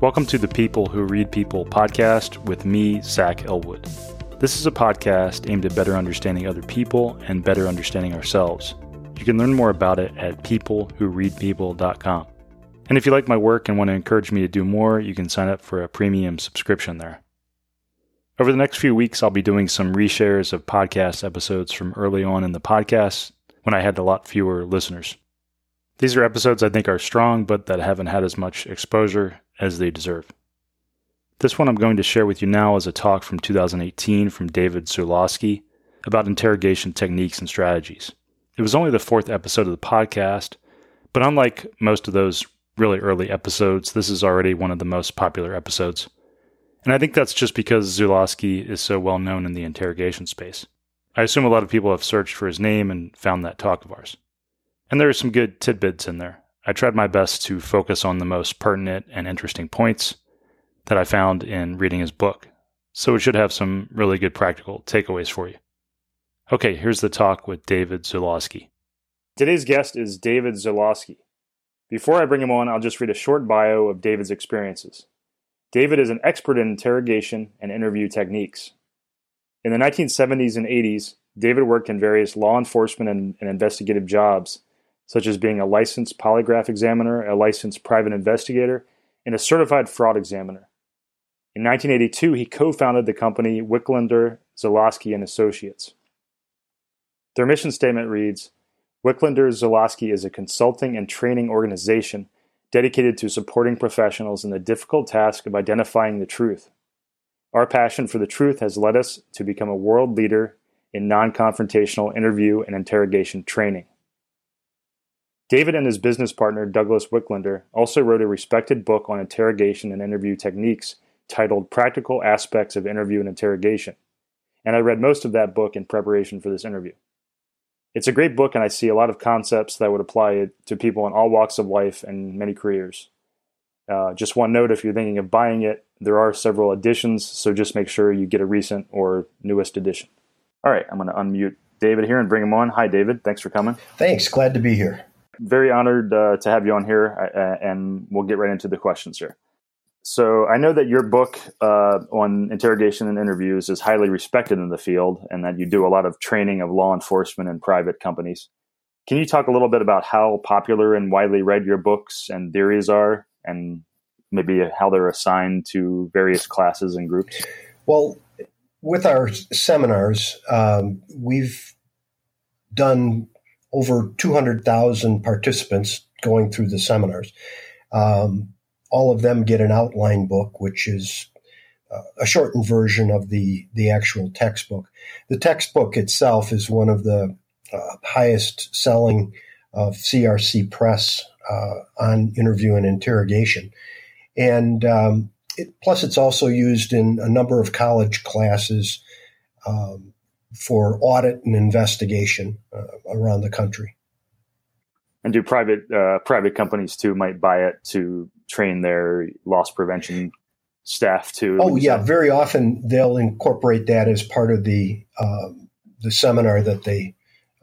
Welcome to the People Who Read People podcast with me, Zach Elwood. This is a podcast aimed at better understanding other people and better understanding ourselves. You can learn more about it at peoplewhoreadpeople.com. And if you like my work and want to encourage me to do more, you can sign up for a premium subscription there. Over the next few weeks, I'll be doing some reshares of podcast episodes from early on in the podcast when I had a lot fewer listeners. These are episodes I think are strong, but that haven't had as much exposure as they deserve. This one I'm going to share with you now is a talk from 2018 from David Zulawski about interrogation techniques and strategies. It was only the fourth episode of the podcast, but unlike most of those really early episodes, this is already one of the most popular episodes. And I think that's just because Zulawski is so well known in the interrogation space. I assume a lot of people have searched for his name and found that talk of ours. And there are some good tidbits in there. I tried my best to focus on the most pertinent and interesting points that I found in reading his book, so it should have some really good practical takeaways for you. Okay, here's the talk with David Zulawski. Today's guest is David Zulawski. Before I bring him on, I'll just read a short bio of David's experiences. David is an expert in interrogation and interview techniques. In the 1970s and 80s, David worked in various law enforcement and, and investigative jobs such as being a licensed polygraph examiner, a licensed private investigator, and a certified fraud examiner. In 1982, he co-founded the company Wicklander, Zulawski and Associates. Their mission statement reads, Wicklander Zulawski is a consulting and training organization dedicated to supporting professionals in the difficult task of identifying the truth. Our passion for the truth has led us to become a world leader in non-confrontational interview and interrogation training. David and his business partner, Douglas Wicklander, also wrote a respected book on interrogation and interview techniques titled Practical Aspects of Interview and Interrogation. And I read most of that book in preparation for this interview. It's a great book, and I see a lot of concepts that would apply to people in all walks of life and many careers. Uh, just one note if you're thinking of buying it, there are several editions, so just make sure you get a recent or newest edition. All right, I'm going to unmute David here and bring him on. Hi, David. Thanks for coming. Thanks. Glad to be here very honored uh, to have you on here, uh, and we'll get right into the questions here. So I know that your book uh, on interrogation and interviews is highly respected in the field, and that you do a lot of training of law enforcement and private companies. Can you talk a little bit about how popular and widely read your books and theories are, and maybe how they're assigned to various classes and groups? Well, with our seminars, um, we've done over 200,000 participants going through the seminars. Um, all of them get an outline book, which is uh, a shortened version of the, the actual textbook. The textbook itself is one of the uh, highest selling of CRC Press uh, on interview and interrogation. And um, it, plus, it's also used in a number of college classes. Um, for audit and investigation uh, around the country. And do private uh, private companies too might buy it to train their loss prevention staff too? Oh yeah, very often they'll incorporate that as part of the um, the seminar that they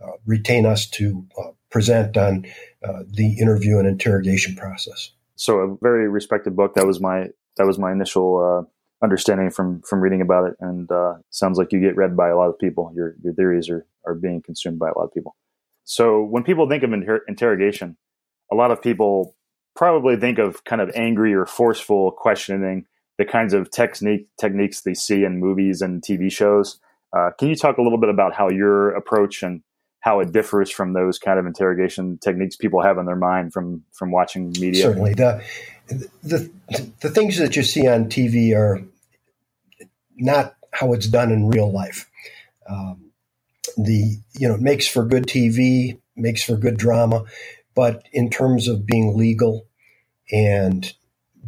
uh, retain us to uh, present on uh, the interview and interrogation process. So a very respected book. That was my that was my initial uh, understanding from from reading about it, and uh, sounds like you get read by a lot of people. Your your theories are are being consumed by a lot of people. So when people think of inter- interrogation, a lot of people probably think of kind of angry or forceful questioning, the kinds of technique techniques they see in movies and TV shows. Uh, can you talk a little bit about how your approach and how it differs from those kind of interrogation techniques people have in their mind from from watching media? Certainly, the the the things that you see on TV are not how it's done in real life. Um, the you know it makes for good TV, makes for good drama, but in terms of being legal and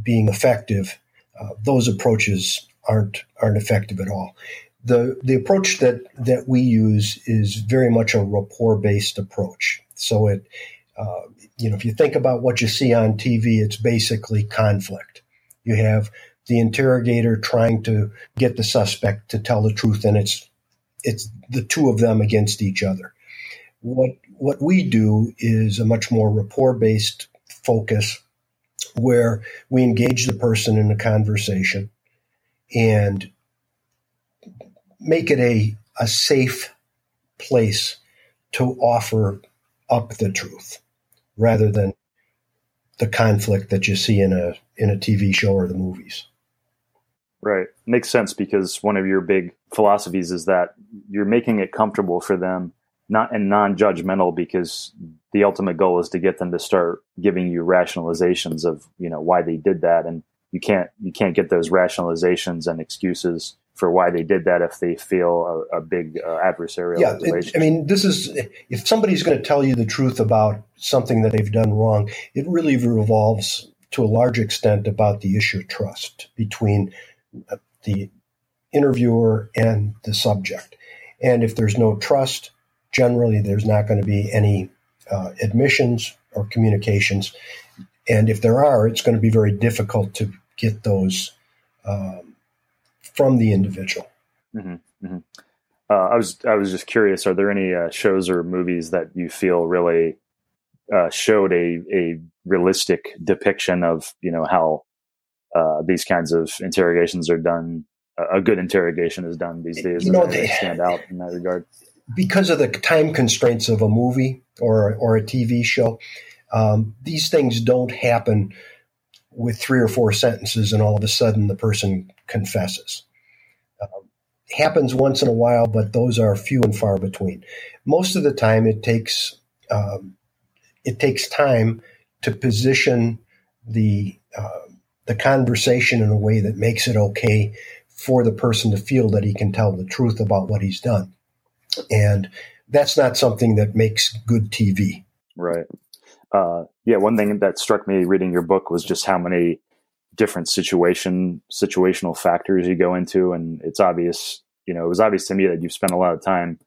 being effective, uh, those approaches aren't aren't effective at all. The the approach that that we use is very much a rapport based approach. So it uh, you know, if you think about what you see on TV, it's basically conflict. You have the interrogator trying to get the suspect to tell the truth, and it's it's the two of them against each other. What what we do is a much more rapport based focus where we engage the person in a conversation and make it a, a safe place to offer up the truth rather than the conflict that you see in a in a TV show or the movies. Right. Makes sense because one of your big philosophies is that you're making it comfortable for them not and non-judgmental because the ultimate goal is to get them to start giving you rationalizations of, you know, why they did that and you can't you can't get those rationalizations and excuses for why they did that if they feel a, a big uh, adversarial yeah, it, I mean, this is if somebody's going to tell you the truth about something that they've done wrong, it really revolves to a large extent about the issue of trust between uh, the interviewer and the subject. And if there's no trust, generally there's not going to be any uh, admissions or communications. And if there are, it's going to be very difficult to get those um, from the individual. Mm-hmm, mm-hmm. Uh, I was I was just curious. Are there any uh, shows or movies that you feel really uh, showed a a realistic depiction of you know how uh, these kinds of interrogations are done? A good interrogation is done these days. You know, they stand out in that regard because of the time constraints of a movie or or a TV show. Um, these things don't happen with three or four sentences, and all of a sudden the person confesses. Happens once in a while, but those are few and far between. Most of the time, it takes um, it takes time to position the uh, the conversation in a way that makes it okay for the person to feel that he can tell the truth about what he's done, and that's not something that makes good TV. Right. Uh, yeah. One thing that struck me reading your book was just how many different situation situational factors you go into and it's obvious you know it was obvious to me that you've spent a lot of time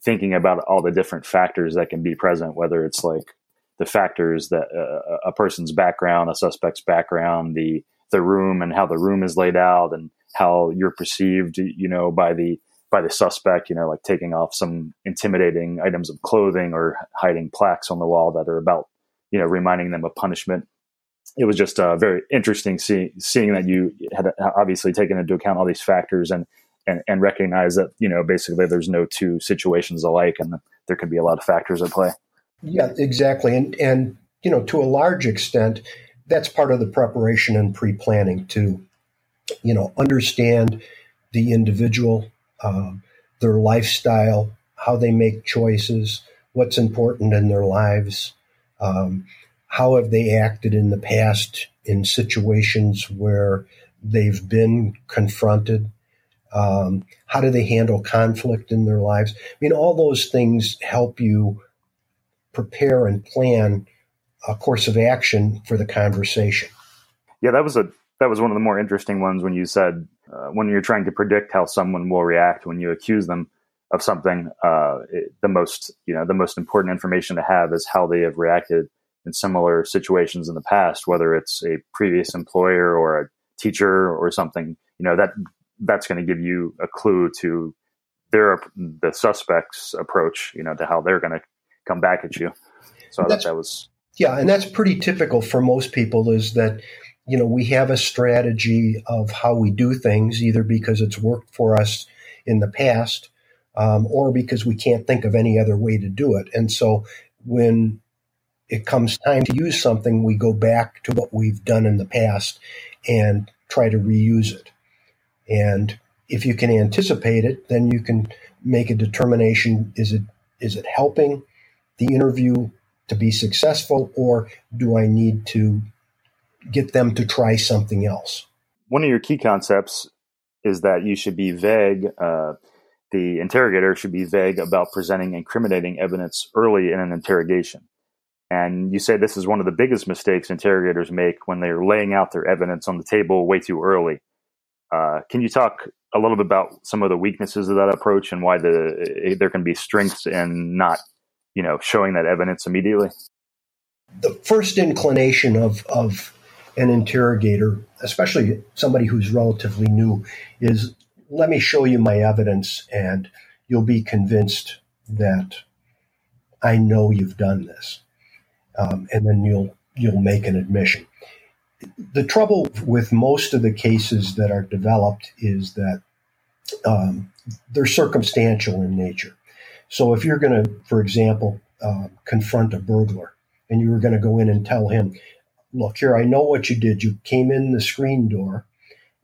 thinking about all the different factors that can be present whether it's like the factors that uh, a person's background a suspect's background the the room and how the room is laid out and how you're perceived you know by the by the suspect you know like taking off some intimidating items of clothing or hiding plaques on the wall that are about you know reminding them of punishment it was just uh, very interesting see, seeing that you had obviously taken into account all these factors and, and and recognize that you know basically there's no two situations alike and there could be a lot of factors at play. Yeah, exactly, and and you know to a large extent that's part of the preparation and pre-planning to you know understand the individual, um, their lifestyle, how they make choices, what's important in their lives. Um, how have they acted in the past in situations where they've been confronted? Um, how do they handle conflict in their lives? I mean, all those things help you prepare and plan a course of action for the conversation. Yeah, that was a that was one of the more interesting ones when you said uh, when you're trying to predict how someone will react when you accuse them of something. Uh, it, the most you know the most important information to have is how they have reacted in similar situations in the past, whether it's a previous employer or a teacher or something, you know, that that's going to give you a clue to their the suspect's approach, you know, to how they're going to come back at you. So I thought that was yeah, and that's pretty typical for most people is that you know we have a strategy of how we do things either because it's worked for us in the past um, or because we can't think of any other way to do it and so when it comes time to use something, we go back to what we've done in the past and try to reuse it. And if you can anticipate it, then you can make a determination is it is it helping the interview to be successful or do I need to get them to try something else? One of your key concepts is that you should be vague. Uh, the interrogator should be vague about presenting incriminating evidence early in an interrogation. And you say this is one of the biggest mistakes interrogators make when they're laying out their evidence on the table way too early. Uh, can you talk a little bit about some of the weaknesses of that approach and why the, eh, there can be strengths in not, you know, showing that evidence immediately? The first inclination of, of an interrogator, especially somebody who's relatively new, is let me show you my evidence and you'll be convinced that I know you've done this um, and then you'll you'll make an admission. the trouble with most of the cases that are developed is that um, they're circumstantial in nature. So if you're going to, for example, uh, confront a burglar and you were going to go in and tell him, look here, I know what you did. You came in the screen door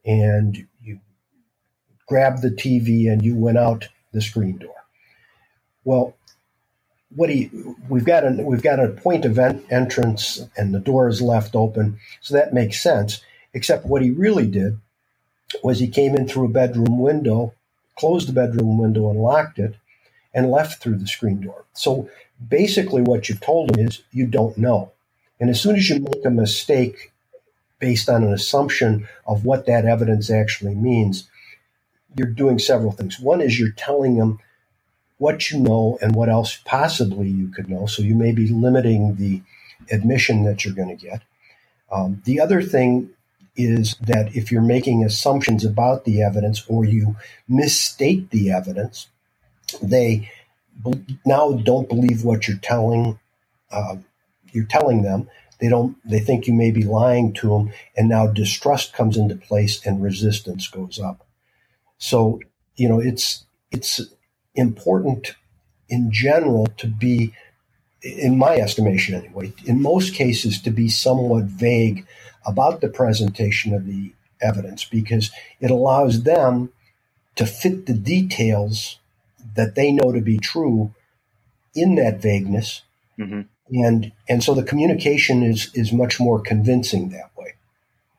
and you grabbed the TV and you went out the screen door. Well, what he we've got a we've got a point of entrance and the door is left open, so that makes sense. Except what he really did was he came in through a bedroom window, closed the bedroom window and locked it, and left through the screen door. So basically, what you've told him is you don't know. And as soon as you make a mistake based on an assumption of what that evidence actually means, you're doing several things. One is you're telling them what you know and what else possibly you could know. So you may be limiting the admission that you're going to get. Um, the other thing is that if you're making assumptions about the evidence or you misstate the evidence, they now don't believe what you're telling uh, you're telling them. They don't. They think you may be lying to them, and now distrust comes into place and resistance goes up. So you know it's it's important in general to be, in my estimation anyway, in most cases to be somewhat vague about the presentation of the evidence because it allows them to fit the details that they know to be true in that vagueness. Mm-hmm. And and so the communication is is much more convincing that way.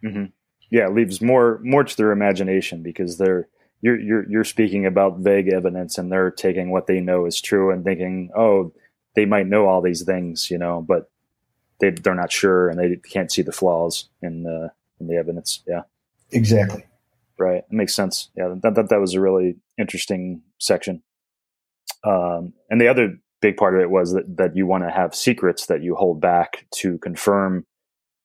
Mm-hmm. Yeah, it leaves more more to their imagination because they're you're you're you're speaking about vague evidence and they're taking what they know is true and thinking, oh, they might know all these things, you know, but they they're not sure and they can't see the flaws in the in the evidence. Yeah, exactly. Right, it makes sense. Yeah, that that, that was a really interesting section. Um, and the other big part of it was that that you want to have secrets that you hold back to confirm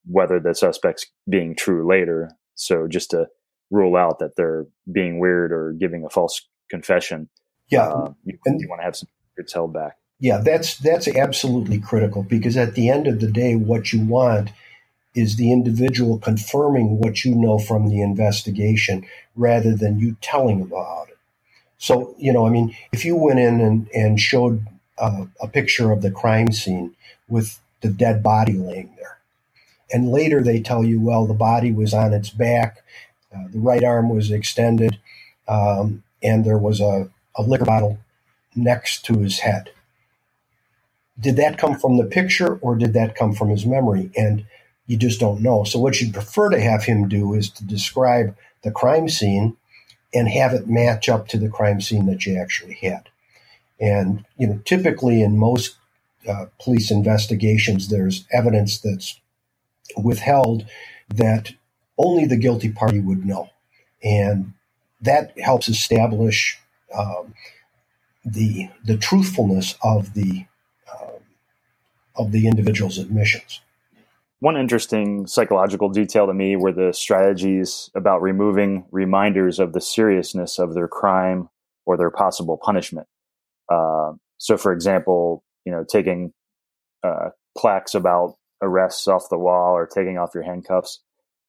whether the suspect's being true later. So just to rule out that they're being weird or giving a false confession. Yeah, uh, you, and, you want to have some secrets held back. Yeah, that's that's absolutely critical because at the end of the day, what you want is the individual confirming what you know from the investigation rather than you telling about it. So, you know, I mean, if you went in and, and showed uh, a picture of the crime scene with the dead body laying there, and later they tell you, well, the body was on its back uh, the right arm was extended, um, and there was a, a liquor bottle next to his head. Did that come from the picture or did that come from his memory? And you just don't know. So, what you'd prefer to have him do is to describe the crime scene and have it match up to the crime scene that you actually had. And, you know, typically in most uh, police investigations, there's evidence that's withheld that only the guilty party would know. And that helps establish um, the the truthfulness of the um, of the individual's admissions. One interesting psychological detail to me were the strategies about removing reminders of the seriousness of their crime or their possible punishment. Uh, so, for example, you know, taking uh, plaques about arrests off the wall or taking off your handcuffs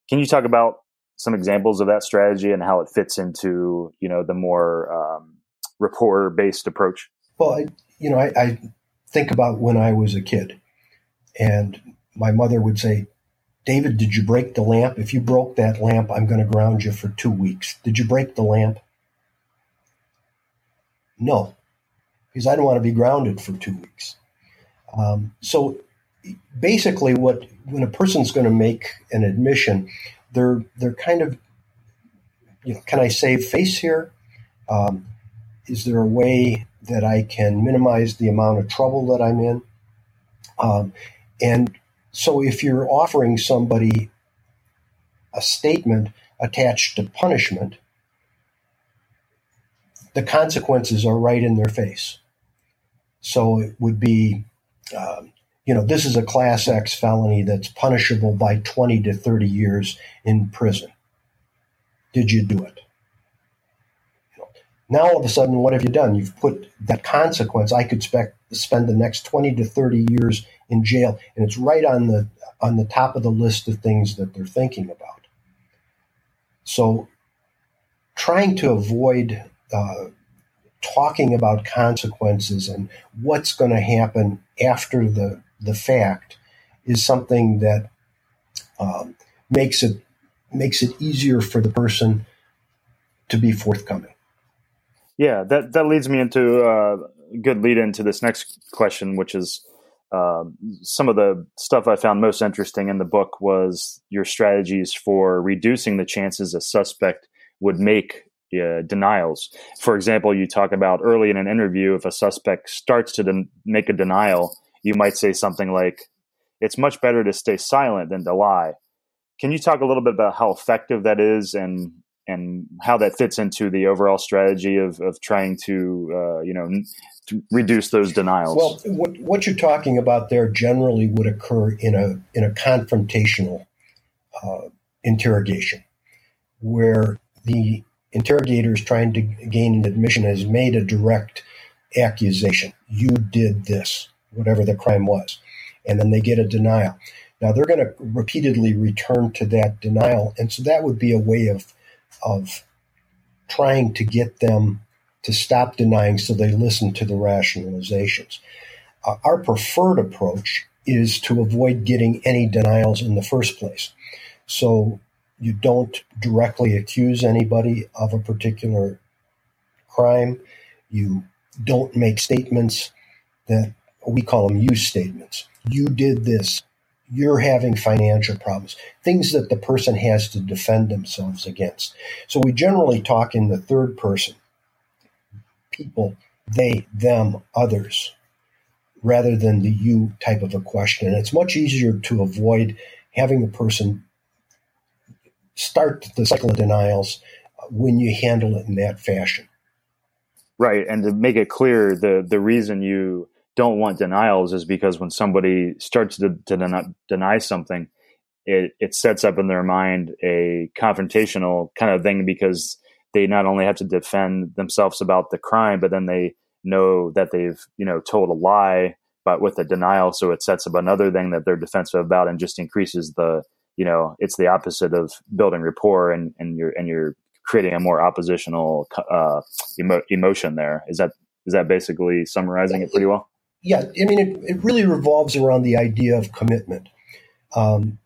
can you talk about some examples of that strategy and how it fits into you know the more um, rapport based approach? Well, I, you know, I, I think about when I was a kid, and my mother would say, David, did you break the lamp? If you broke that lamp, I'm going to ground you for two weeks. Did you break the lamp? No, because I don't want to be grounded for two weeks. Um, so basically, what when a person's going to make an admission, they're they're kind of, you know, can I save face here? Um, is there a way that I can minimize the amount of trouble that I'm in? Um, and so, if you're offering somebody a statement attached to punishment, the consequences are right in their face. So it would be um, you know, this is a class X felony that's punishable by 20 to 30 years in prison. Did you do it? now all of a sudden, what have you done? You've put that consequence. I could spec, spend the next 20 to 30 years in jail, and it's right on the on the top of the list of things that they're thinking about. So, trying to avoid uh, talking about consequences and what's going to happen after the the fact is something that um, makes it makes it easier for the person to be forthcoming. Yeah, that that leads me into uh, a good lead into this next question, which is uh, some of the stuff I found most interesting in the book was your strategies for reducing the chances a suspect would make uh, denials. For example, you talk about early in an interview, if a suspect starts to den- make a denial, you might say something like, It's much better to stay silent than to lie. Can you talk a little bit about how effective that is and and how that fits into the overall strategy of, of trying to uh, you know to reduce those denials. Well, what, what you're talking about there generally would occur in a in a confrontational uh, interrogation, where the interrogator is trying to gain an admission has made a direct accusation. You did this, whatever the crime was, and then they get a denial. Now they're going to repeatedly return to that denial, and so that would be a way of of trying to get them to stop denying so they listen to the rationalizations. Uh, our preferred approach is to avoid getting any denials in the first place. So you don't directly accuse anybody of a particular crime. You don't make statements that we call them use statements. You did this you're having financial problems, things that the person has to defend themselves against. So we generally talk in the third person people, they, them, others, rather than the you type of a question. And it's much easier to avoid having the person start the cycle of denials when you handle it in that fashion. Right. And to make it clear, the, the reason you don't want denials is because when somebody starts to, to deny, deny something, it, it sets up in their mind a confrontational kind of thing because they not only have to defend themselves about the crime, but then they know that they've you know told a lie, but with a denial, so it sets up another thing that they're defensive about and just increases the you know it's the opposite of building rapport and and you're and you're creating a more oppositional uh, emo- emotion there. Is that is that basically summarizing it pretty well? Yeah, I mean, it, it really revolves around the idea of commitment. Um,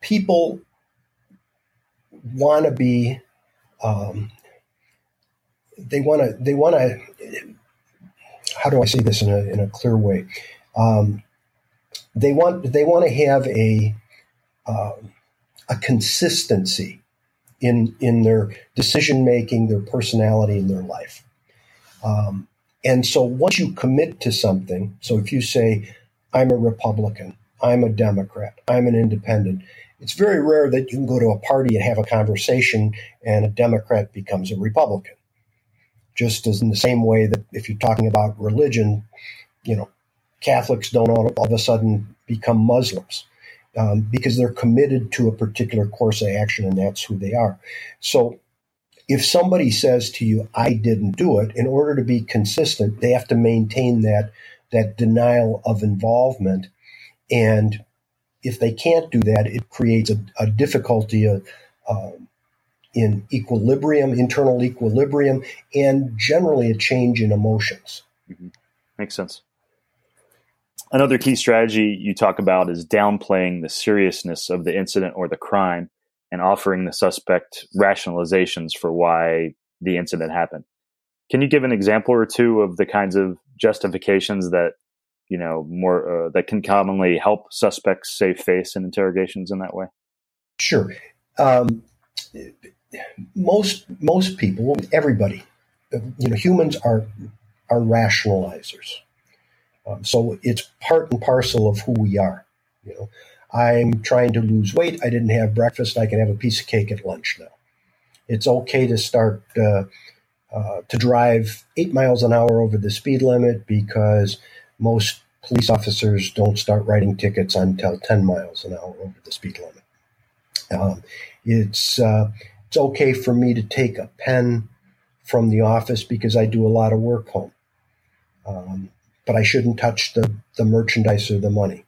people want to be, um, they want to, they want to, how do I say this in a, in a clear way? Um, they want, they want to have a, uh, a consistency in, in their decision making, their personality, in their life. Um, and so once you commit to something, so if you say, I'm a Republican, I'm a Democrat, I'm an independent, it's very rare that you can go to a party and have a conversation and a Democrat becomes a Republican. Just as in the same way that if you're talking about religion, you know, Catholics don't all, all of a sudden become Muslims um, because they're committed to a particular course of action and that's who they are. So if somebody says to you, I didn't do it, in order to be consistent, they have to maintain that, that denial of involvement. And if they can't do that, it creates a, a difficulty of, uh, in equilibrium, internal equilibrium, and generally a change in emotions. Mm-hmm. Makes sense. Another key strategy you talk about is downplaying the seriousness of the incident or the crime and offering the suspect rationalizations for why the incident happened. Can you give an example or two of the kinds of justifications that you know more uh, that can commonly help suspects save face in interrogations in that way? Sure. Um, most most people, everybody, you know, humans are are rationalizers. Um, so it's part and parcel of who we are. You know, I'm trying to lose weight. I didn't have breakfast. I can have a piece of cake at lunch now. It's okay to start uh, uh, to drive eight miles an hour over the speed limit because most police officers don't start writing tickets until 10 miles an hour over the speed limit. Um, it's uh, it's okay for me to take a pen from the office because I do a lot of work home. Um, but I shouldn't touch the, the merchandise or the money.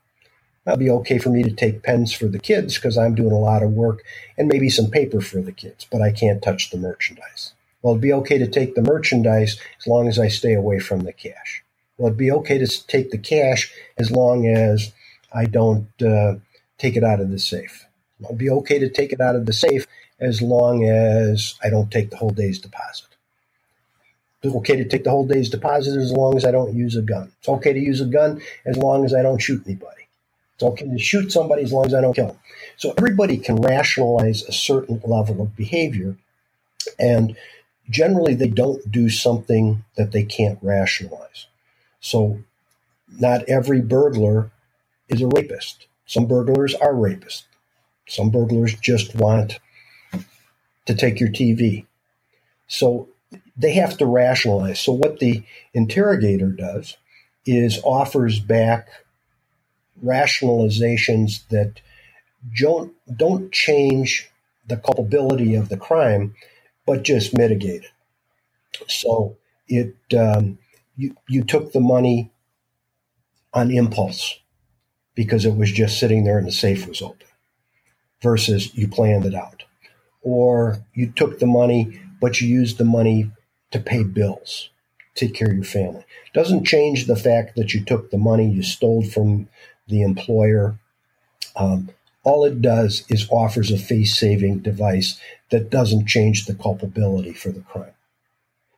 It'd be okay for me to take pens for the kids because I'm doing a lot of work and maybe some paper for the kids, but I can't touch the merchandise. Well, it'd be okay to take the merchandise as long as I stay away from the cash. Well, it'd be okay to take the cash as long as I don't uh, take it out of the safe. It'd be okay to take it out of the safe as long as I don't take the whole day's deposit. It's okay to take the whole day's deposit as long as I don't use a gun. It's okay to use a gun as long as I don't shoot anybody. It's okay to shoot somebody as long as I don't kill them. So everybody can rationalize a certain level of behavior, and generally they don't do something that they can't rationalize. So not every burglar is a rapist. Some burglars are rapists. Some burglars just want to take your TV. So they have to rationalize. So what the interrogator does is offers back rationalizations that don't don't change the culpability of the crime, but just mitigate it. So it um, you you took the money on impulse because it was just sitting there and the safe was open, versus you planned it out, or you took the money but you used the money to pay bills, take care of your family. Doesn't change the fact that you took the money you stole from the employer. Um, all it does is offers a face saving device that doesn't change the culpability for the crime.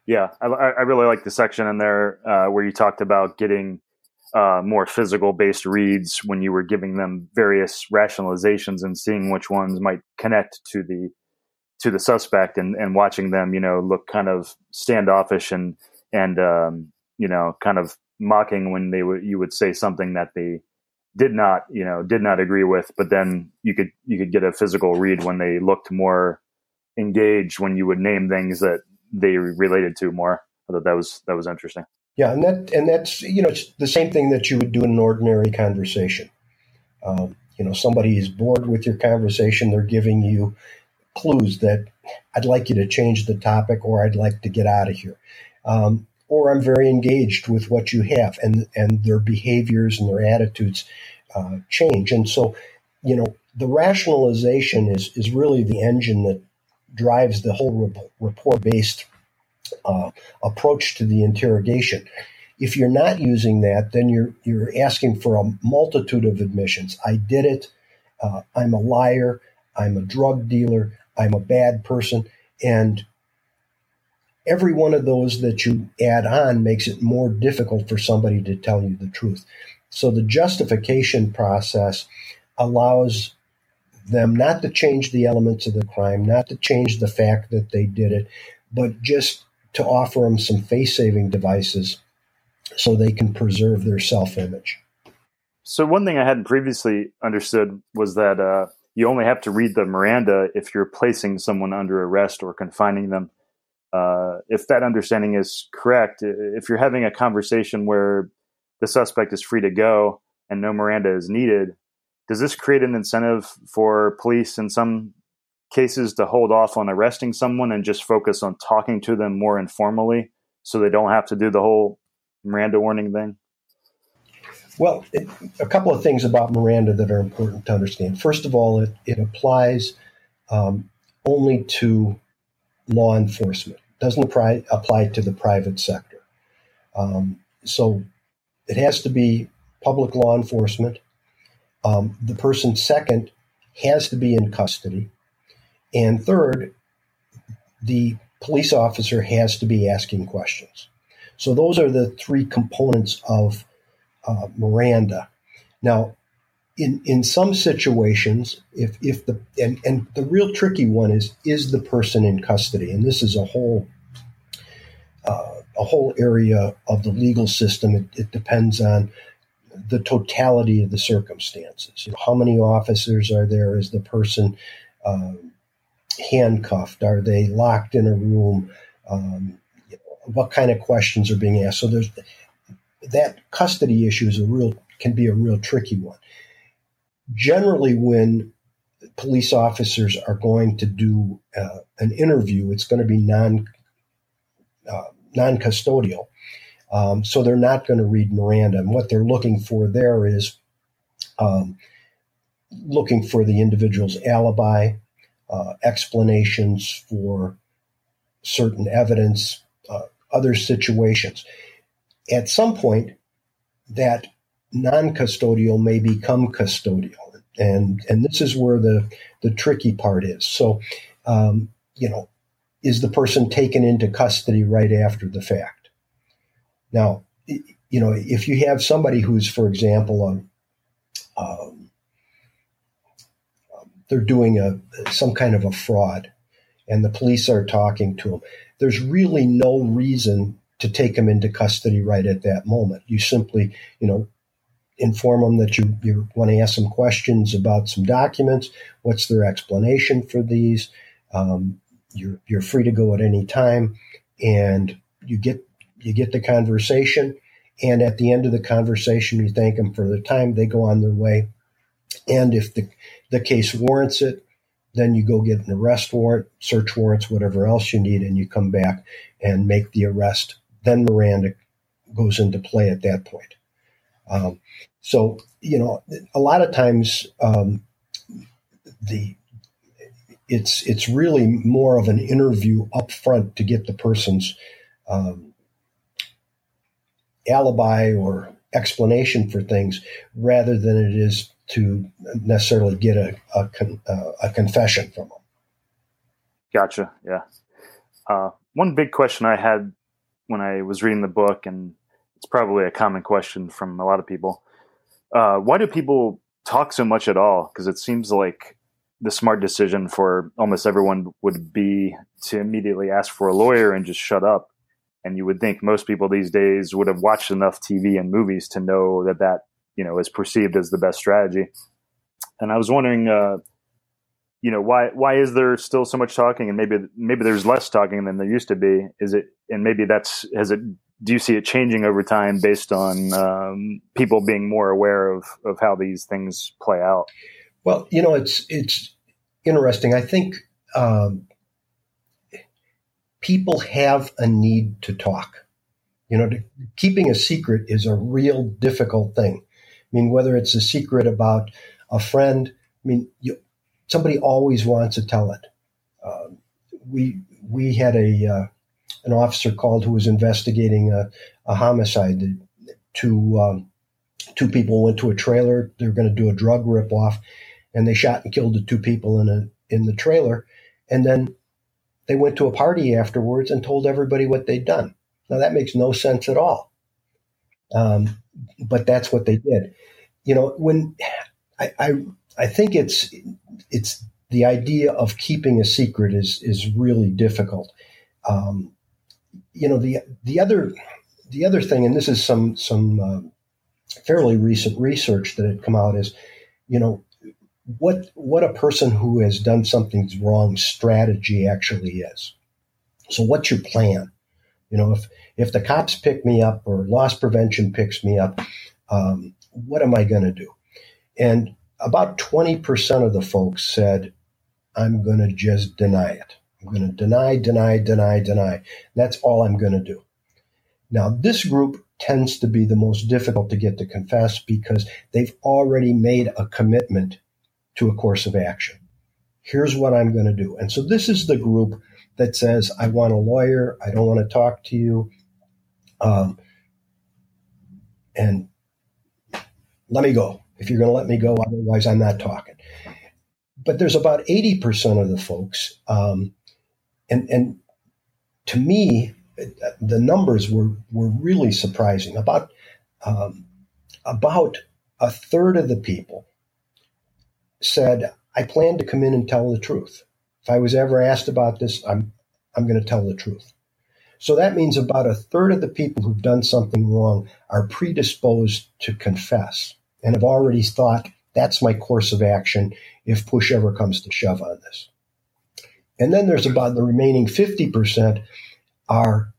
Yeah, I, I really like the section in there uh, where you talked about getting uh, more physical based reads when you were giving them various rationalizations and seeing which ones might connect to the to the suspect and, and watching them, you know, look kind of standoffish and and um, you know, kind of mocking when they would you would say something that they did not, you know, did not agree with, but then you could you could get a physical read when they looked more engaged when you would name things that they related to more. I thought that was that was interesting. Yeah, and that and that's you know it's the same thing that you would do in an ordinary conversation. Um, you know, somebody is bored with your conversation; they're giving you clues that I'd like you to change the topic, or I'd like to get out of here. Um, or I'm very engaged with what you have, and and their behaviors and their attitudes uh, change. And so, you know, the rationalization is is really the engine that drives the whole rapport based uh, approach to the interrogation. If you're not using that, then you're you're asking for a multitude of admissions. I did it. Uh, I'm a liar. I'm a drug dealer. I'm a bad person, and every one of those that you add on makes it more difficult for somebody to tell you the truth. So the justification process allows them not to change the elements of the crime, not to change the fact that they did it, but just to offer them some face saving devices so they can preserve their self image. So, one thing I hadn't previously understood was that uh, you only have to read the Miranda if you're placing someone under arrest or confining them uh, if that understanding is correct, if you're having a conversation where the suspect is free to go and no Miranda is needed, does this create an incentive for police in some cases to hold off on arresting someone and just focus on talking to them more informally so they don't have to do the whole Miranda warning thing? Well, it, a couple of things about Miranda that are important to understand. First of all, it, it applies um, only to law enforcement doesn't apply, apply to the private sector. Um, so it has to be public law enforcement. Um, the person second has to be in custody. And third, the police officer has to be asking questions. So those are the three components of uh, Miranda. Now, in in some situations, if if the and, and the real tricky one is is the person in custody, and this is a whole uh, a whole area of the legal system. It, it, depends on the totality of the circumstances. You know, how many officers are there? Is the person um, handcuffed? Are they locked in a room? Um, you know, what kind of questions are being asked? So there's that custody issue is a real can be a real tricky one. Generally, when police officers are going to do uh, an interview, it's going to be non uh, non custodial. Um, so they're not going to read Miranda. And what they're looking for there is um, looking for the individual's alibi, uh, explanations for certain evidence, uh, other situations. At some point, that non-custodial may become custodial, and and this is where the the tricky part is. So, um, you know, is the person taken into custody right after the fact? Now, you know, if you have somebody who's, for example, um, um, they're doing a some kind of a fraud, and the police are talking to them, there's really no reason to take them into custody right at that moment. You simply, you know, inform them that you, you want to ask some questions about some documents. What's their explanation for these? Um, you're, you're free to go at any time, and you get you get the conversation. And at the end of the conversation, you thank them for the time. They go on their way. And if the, the case warrants it, then you go get an arrest warrant, search warrants, whatever else you need, and you come back and make the arrest. Then Miranda goes into play at that point. Um, so, you know, a lot of times um, the it's it's really more of an interview up front to get the person's um, alibi or explanation for things rather than it is to necessarily get a, a, uh, a confession from them. Gotcha. Yeah. Uh, one big question I had when I was reading the book, and it's probably a common question from a lot of people. Uh, why do people talk so much at all? Because it seems like the smart decision for almost everyone would be to immediately ask for a lawyer and just shut up. And you would think most people these days would have watched enough TV and movies to know that that you know is perceived as the best strategy. And I was wondering, uh, you know, why why is there still so much talking, and maybe maybe there's less talking than there used to be? Is it, and maybe that's has it? Do you see it changing over time based on um, people being more aware of of how these things play out? Well, you know, it's it's interesting. I think um, people have a need to talk. You know, to, keeping a secret is a real difficult thing. I mean, whether it's a secret about a friend, I mean, you, somebody always wants to tell it. Uh, we we had a uh, an officer called who was investigating a, a homicide. Two um, two people went to a trailer. They were going to do a drug ripoff, and they shot and killed the two people in a in the trailer. And then they went to a party afterwards and told everybody what they'd done. Now that makes no sense at all. Um, but that's what they did. You know, when I, I, I think it's it's the idea of keeping a secret is is really difficult. Um, you know, the the other the other thing, and this is some some uh, fairly recent research that had come out is, you know, what what a person who has done something wrong strategy actually is. So, what's your plan? You know, if if the cops pick me up or loss prevention picks me up, um, what am I going to do? And about 20% of the folks said, I'm going to just deny it. I'm going to deny, deny, deny, deny. That's all I'm going to do. Now, this group tends to be the most difficult to get to confess because they've already made a commitment to a course of action. Here's what I'm going to do. And so this is the group that says, I want a lawyer. I don't want to talk to you. Um, and let me go. If you're going to let me go, otherwise I'm not talking. But there's about 80% of the folks, um, and, and to me, the numbers were, were really surprising. About, um, about a third of the people said, I plan to come in and tell the truth. If I was ever asked about this, I'm, I'm going to tell the truth. So that means about a third of the people who've done something wrong are predisposed to confess and have already thought that's my course of action if push ever comes to shove on this. And then there's about the remaining 50% are,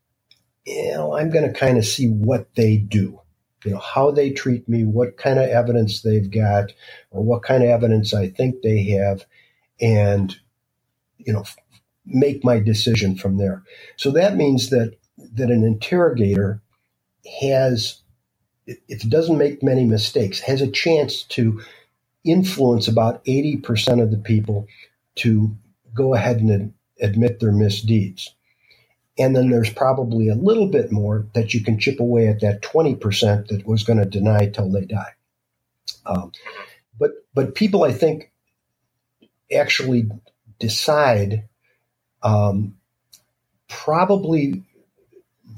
you know, I'm going to kind of see what they do you know, how they treat me, what kind of evidence they've got, or what kind of evidence I think they have, and, you know, make my decision from there. So that means that, that an interrogator has, if it doesn't make many mistakes, has a chance to influence about 80% of the people to go ahead and admit their misdeeds. And then there's probably a little bit more that you can chip away at that 20% that was going to deny till they die. Um, but, but people, I think, actually decide um, probably,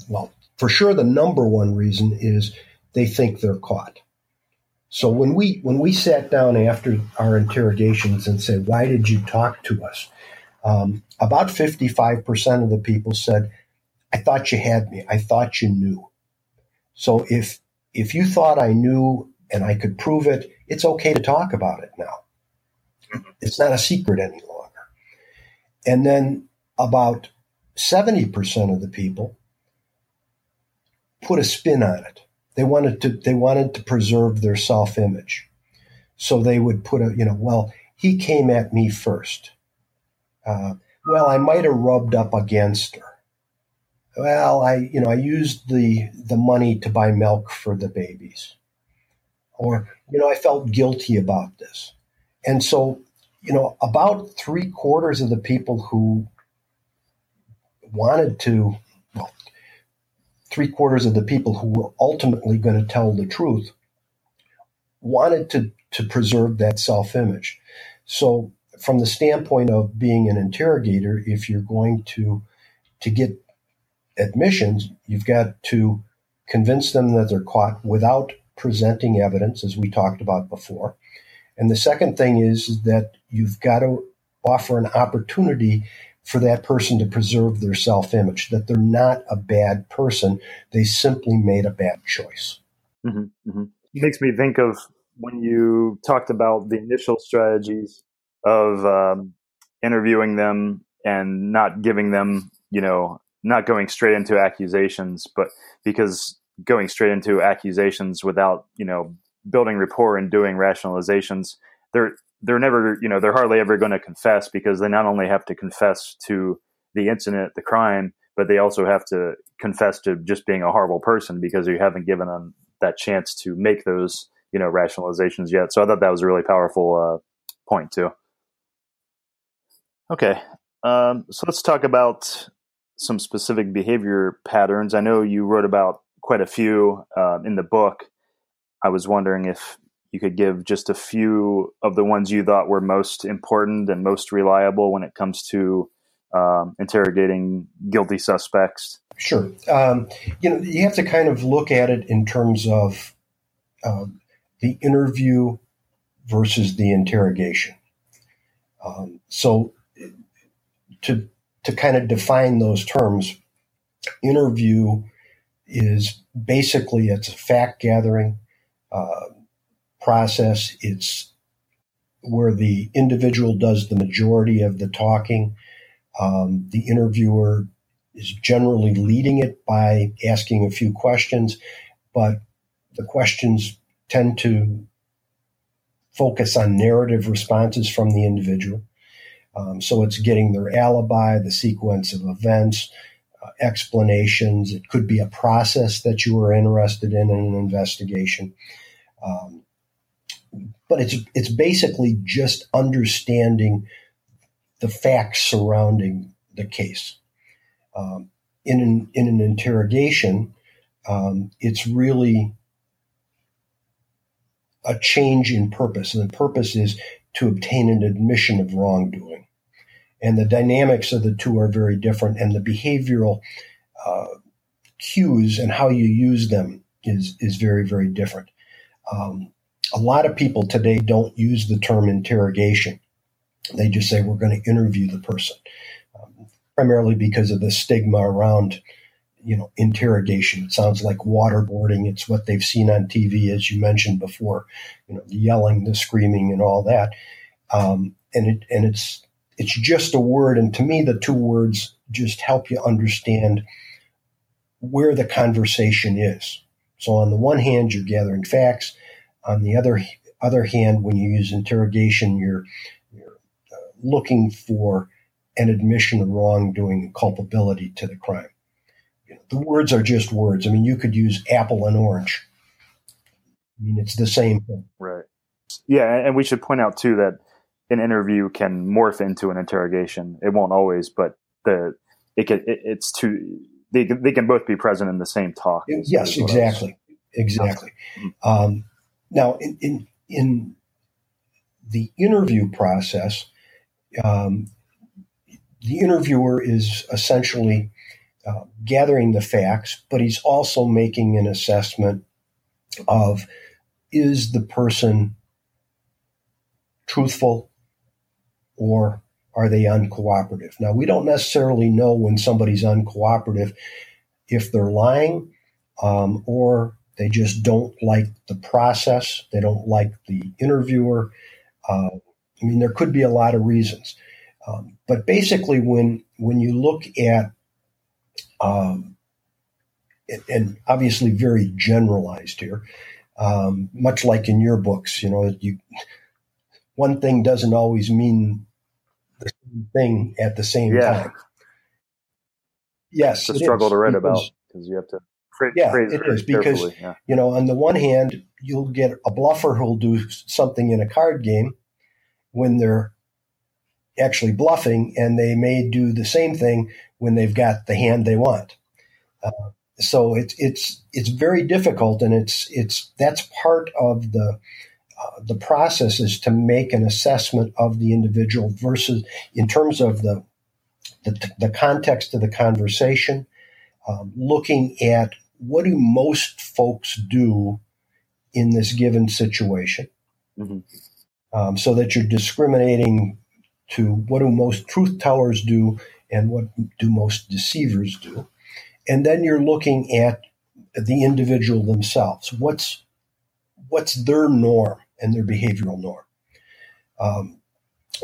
well, for sure, the number one reason is they think they're caught. So when we when we sat down after our interrogations and said, "Why did you talk to us?" Um, about fifty five percent of the people said, "I thought you had me. I thought you knew." So if if you thought I knew and I could prove it, it's okay to talk about it now. It's not a secret any longer. And then about 70% of the people put a spin on it. They wanted to they wanted to preserve their self-image. So they would put a, you know, well, he came at me first. Uh, well, I might have rubbed up against her. Well, I, you know, I used the the money to buy milk for the babies. Or, you know, I felt guilty about this. And so, you know, about three quarters of the people who wanted to, well, three quarters of the people who were ultimately going to tell the truth wanted to, to preserve that self image. So, from the standpoint of being an interrogator, if you're going to to get admissions, you've got to convince them that they're caught without presenting evidence, as we talked about before. And the second thing is that you've got to offer an opportunity for that person to preserve their self image, that they're not a bad person. They simply made a bad choice. Mm-hmm, mm-hmm. It makes me think of when you talked about the initial strategies of um, interviewing them and not giving them, you know, not going straight into accusations, but because going straight into accusations without, you know, building rapport and doing rationalizations, they're they're never, you know, they're hardly ever going to confess because they not only have to confess to the incident, the crime, but they also have to confess to just being a horrible person because you haven't given them that chance to make those, you know, rationalizations yet. So I thought that was a really powerful uh, point too. Okay, um, so let's talk about some specific behavior patterns. I know you wrote about quite a few uh, in the book. I was wondering if you could give just a few of the ones you thought were most important and most reliable when it comes to um, interrogating guilty suspects? Sure. Um, you know, you have to kind of look at it in terms of uh, the interview versus the interrogation. Um, so, to to kind of define those terms, interview is basically it's a fact gathering. Uh, process. It's where the individual does the majority of the talking. Um, the interviewer is generally leading it by asking a few questions, but the questions tend to focus on narrative responses from the individual. Um, so it's getting their alibi, the sequence of events, uh, explanations. It could be a process that you are interested in in an investigation. Um, but it's it's basically just understanding the facts surrounding the case. Um, in an in an interrogation, um, it's really a change in purpose, and the purpose is to obtain an admission of wrongdoing. And the dynamics of the two are very different, and the behavioral uh, cues and how you use them is is very very different. Um, a lot of people today don't use the term interrogation. They just say we're going to interview the person, um, primarily because of the stigma around, you know, interrogation. It sounds like waterboarding. It's what they've seen on TV, as you mentioned before, you know, the yelling, the screaming, and all that. Um, and it and it's it's just a word, and to me, the two words just help you understand where the conversation is. So on the one hand, you're gathering facts on the other other hand, when you use interrogation, you're, you're uh, looking for an admission of wrongdoing and culpability to the crime. You know, the words are just words. I mean, you could use apple and orange. I mean, it's the same thing. Right. Yeah, and we should point out too that an interview can morph into an interrogation. It won't always, but the it can it, it's too they they can both be present in the same talk. Yes, exactly, exactly. Mm-hmm. Um, now, in, in in the interview process, um, the interviewer is essentially uh, gathering the facts, but he's also making an assessment of is the person truthful or are they uncooperative? Now, we don't necessarily know when somebody's uncooperative if they're lying um, or they just don't like the process, they don't like the interviewer. Uh, I mean, there could be a lot of reasons. Um, but basically, when when you look at um, and obviously very generalized here, um, much like in your books, you know, you one thing doesn't always mean thing at the same yeah. time. Yes, it's a struggle is, to write because, about because you have to. Phrase, yeah, it is because yeah. you know on the one hand you'll get a bluffer who'll do something in a card game when they're actually bluffing, and they may do the same thing when they've got the hand they want. Uh, so it's it's it's very difficult, and it's it's that's part of the the process is to make an assessment of the individual versus in terms of the the, the context of the conversation, um, looking at what do most folks do in this given situation, mm-hmm. um, so that you're discriminating to what do most truth tellers do and what do most deceivers do. And then you're looking at the individual themselves. What's what's their norm and their behavioral norm? Um,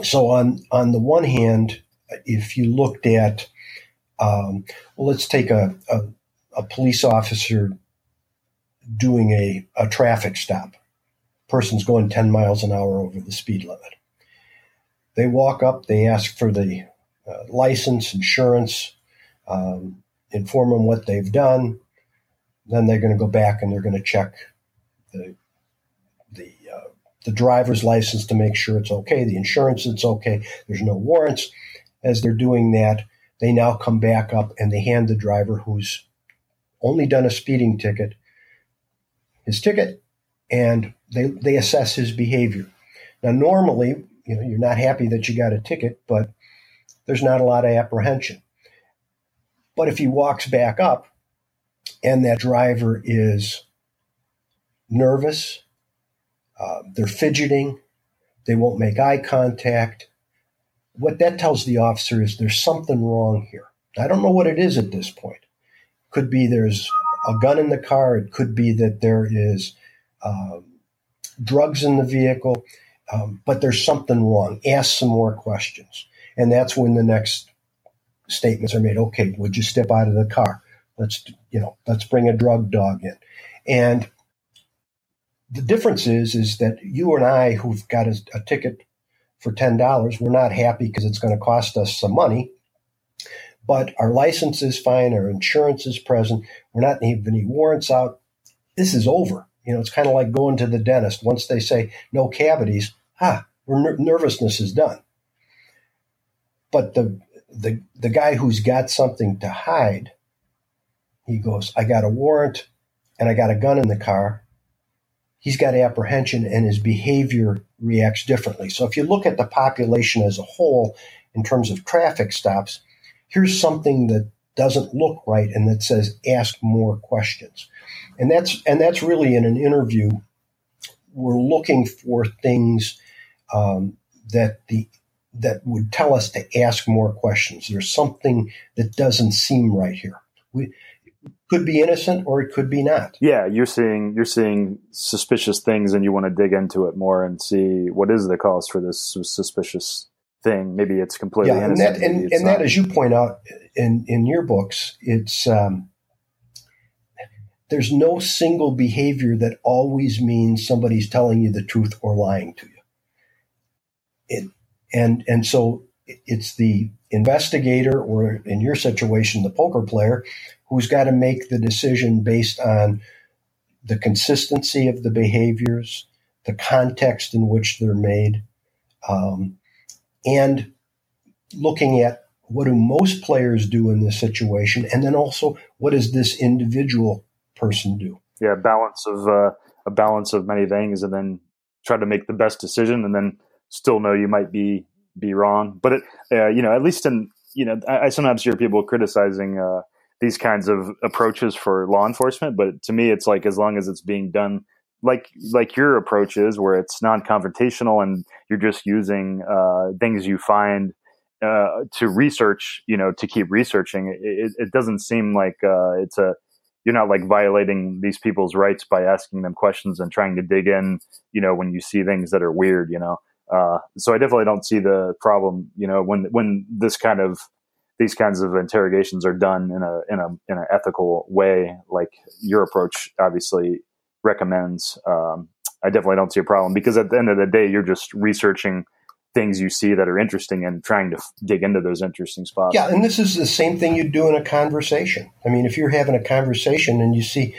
so on on the one hand, if you looked at, um, well, let's take a, a, a police officer doing a, a traffic stop. Person's going 10 miles an hour over the speed limit. They walk up, they ask for the uh, license, insurance, um, inform them what they've done. Then they're going to go back and they're going to check the the driver's license to make sure it's okay, the insurance it's okay, there's no warrants. As they're doing that, they now come back up and they hand the driver who's only done a speeding ticket his ticket and they, they assess his behavior. Now, normally, you know, you're not happy that you got a ticket, but there's not a lot of apprehension. But if he walks back up and that driver is nervous, uh, they're fidgeting, they won't make eye contact, what that tells the officer is there's something wrong here. I don't know what it is at this point. Could be there's a gun in the car. It could be that there is um, drugs in the vehicle um, but there's something wrong. Ask some more questions. And that's when the next statements are made. Okay, would you step out of the car? Let's, you know, let's bring a drug dog in. And the difference is, is that you and I who've got a, a ticket for $10, we're not happy because it's going to cost us some money. But our license is fine, our insurance is present, we're not even any warrants out. This is over. You know, it's kind of like going to the dentist. Once they say no cavities, ah, our nervousness is done. But the the the guy who's got something to hide, he goes, I got a warrant and I got a gun in the car. He's got apprehension and his behavior reacts differently. So if you look at the population as a whole in terms of traffic stops, here's something that doesn't look right and that says ask more questions. And that's and that's really in an interview. We're looking for things um, that the that would tell us to ask more questions. There's something that doesn't seem right here. We could be innocent or it could be not. Yeah you're seeing you're seeing suspicious things and you want to dig into it more and see what is the cause for this suspicious thing. Maybe it's completely yeah, innocent and that, and, and that as you point out in in your books it's um, there's no single behavior that always means somebody's telling you the truth or lying to you. It, and and so it's the investigator, or in your situation, the poker player, who's got to make the decision based on the consistency of the behaviors, the context in which they're made, um, and looking at what do most players do in this situation, and then also what does this individual person do? Yeah, balance of uh, a balance of many things, and then try to make the best decision, and then still know you might be be wrong. But it, uh, you know, at least in you know, I, I sometimes hear people criticizing uh, these kinds of approaches for law enforcement, but to me, it's like as long as it's being done like like your approach is, where it's non-confrontational and you're just using uh, things you find uh, to research, you know, to keep researching. It, it doesn't seem like uh, it's a you're not like violating these people's rights by asking them questions and trying to dig in, you know, when you see things that are weird, you know. Uh, so I definitely don't see the problem, you know, when when this kind of these kinds of interrogations are done in a in a in an ethical way, like your approach obviously recommends. Um, I definitely don't see a problem because at the end of the day, you're just researching things you see that are interesting and trying to f- dig into those interesting spots. Yeah, and this is the same thing you do in a conversation. I mean, if you're having a conversation and you see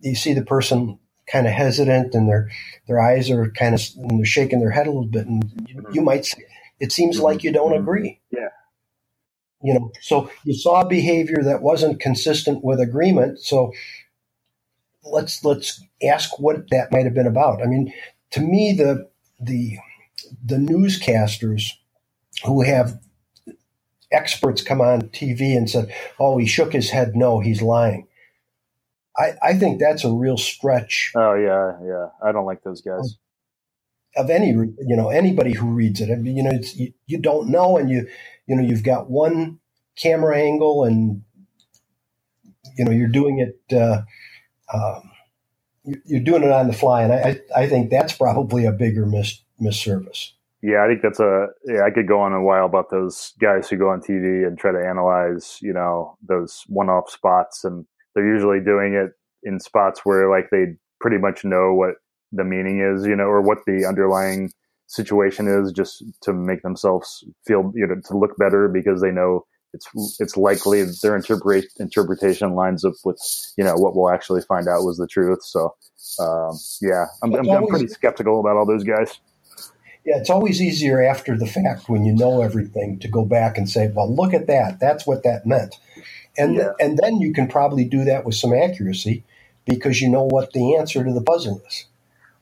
you see the person kind of hesitant and their their eyes are kind of and they're shaking their head a little bit, and you, mm-hmm. you might say, "It seems mm-hmm. like you don't mm-hmm. agree." Yeah. You know, so you saw behavior that wasn't consistent with agreement. So let's let's ask what that might have been about. I mean, to me, the the the newscasters who have experts come on TV and said, "Oh, he shook his head. No, he's lying." I, I think that's a real stretch. Oh yeah, yeah. I don't like those guys. Of, of any, you know, anybody who reads it, I mean, you know, you, you don't know, and you, you know, you've got one camera angle, and you know, you're doing it. Uh, um, you're doing it on the fly, and I, I think that's probably a bigger mis misservice. Yeah, I think that's a yeah. I could go on a while about those guys who go on TV and try to analyze, you know, those one-off spots, and they're usually doing it in spots where like they pretty much know what the meaning is, you know, or what the underlying situation is, just to make themselves feel, you know, to look better because they know it's it's likely their interpret, interpretation lines up with you know what we'll actually find out was the truth. So um, yeah, I'm, I'm, I'm, pretty skeptical about all those guys. Yeah, it's always easier after the fact when you know everything to go back and say, "Well, look at that. That's what that meant," and yeah. and then you can probably do that with some accuracy because you know what the answer to the puzzle is.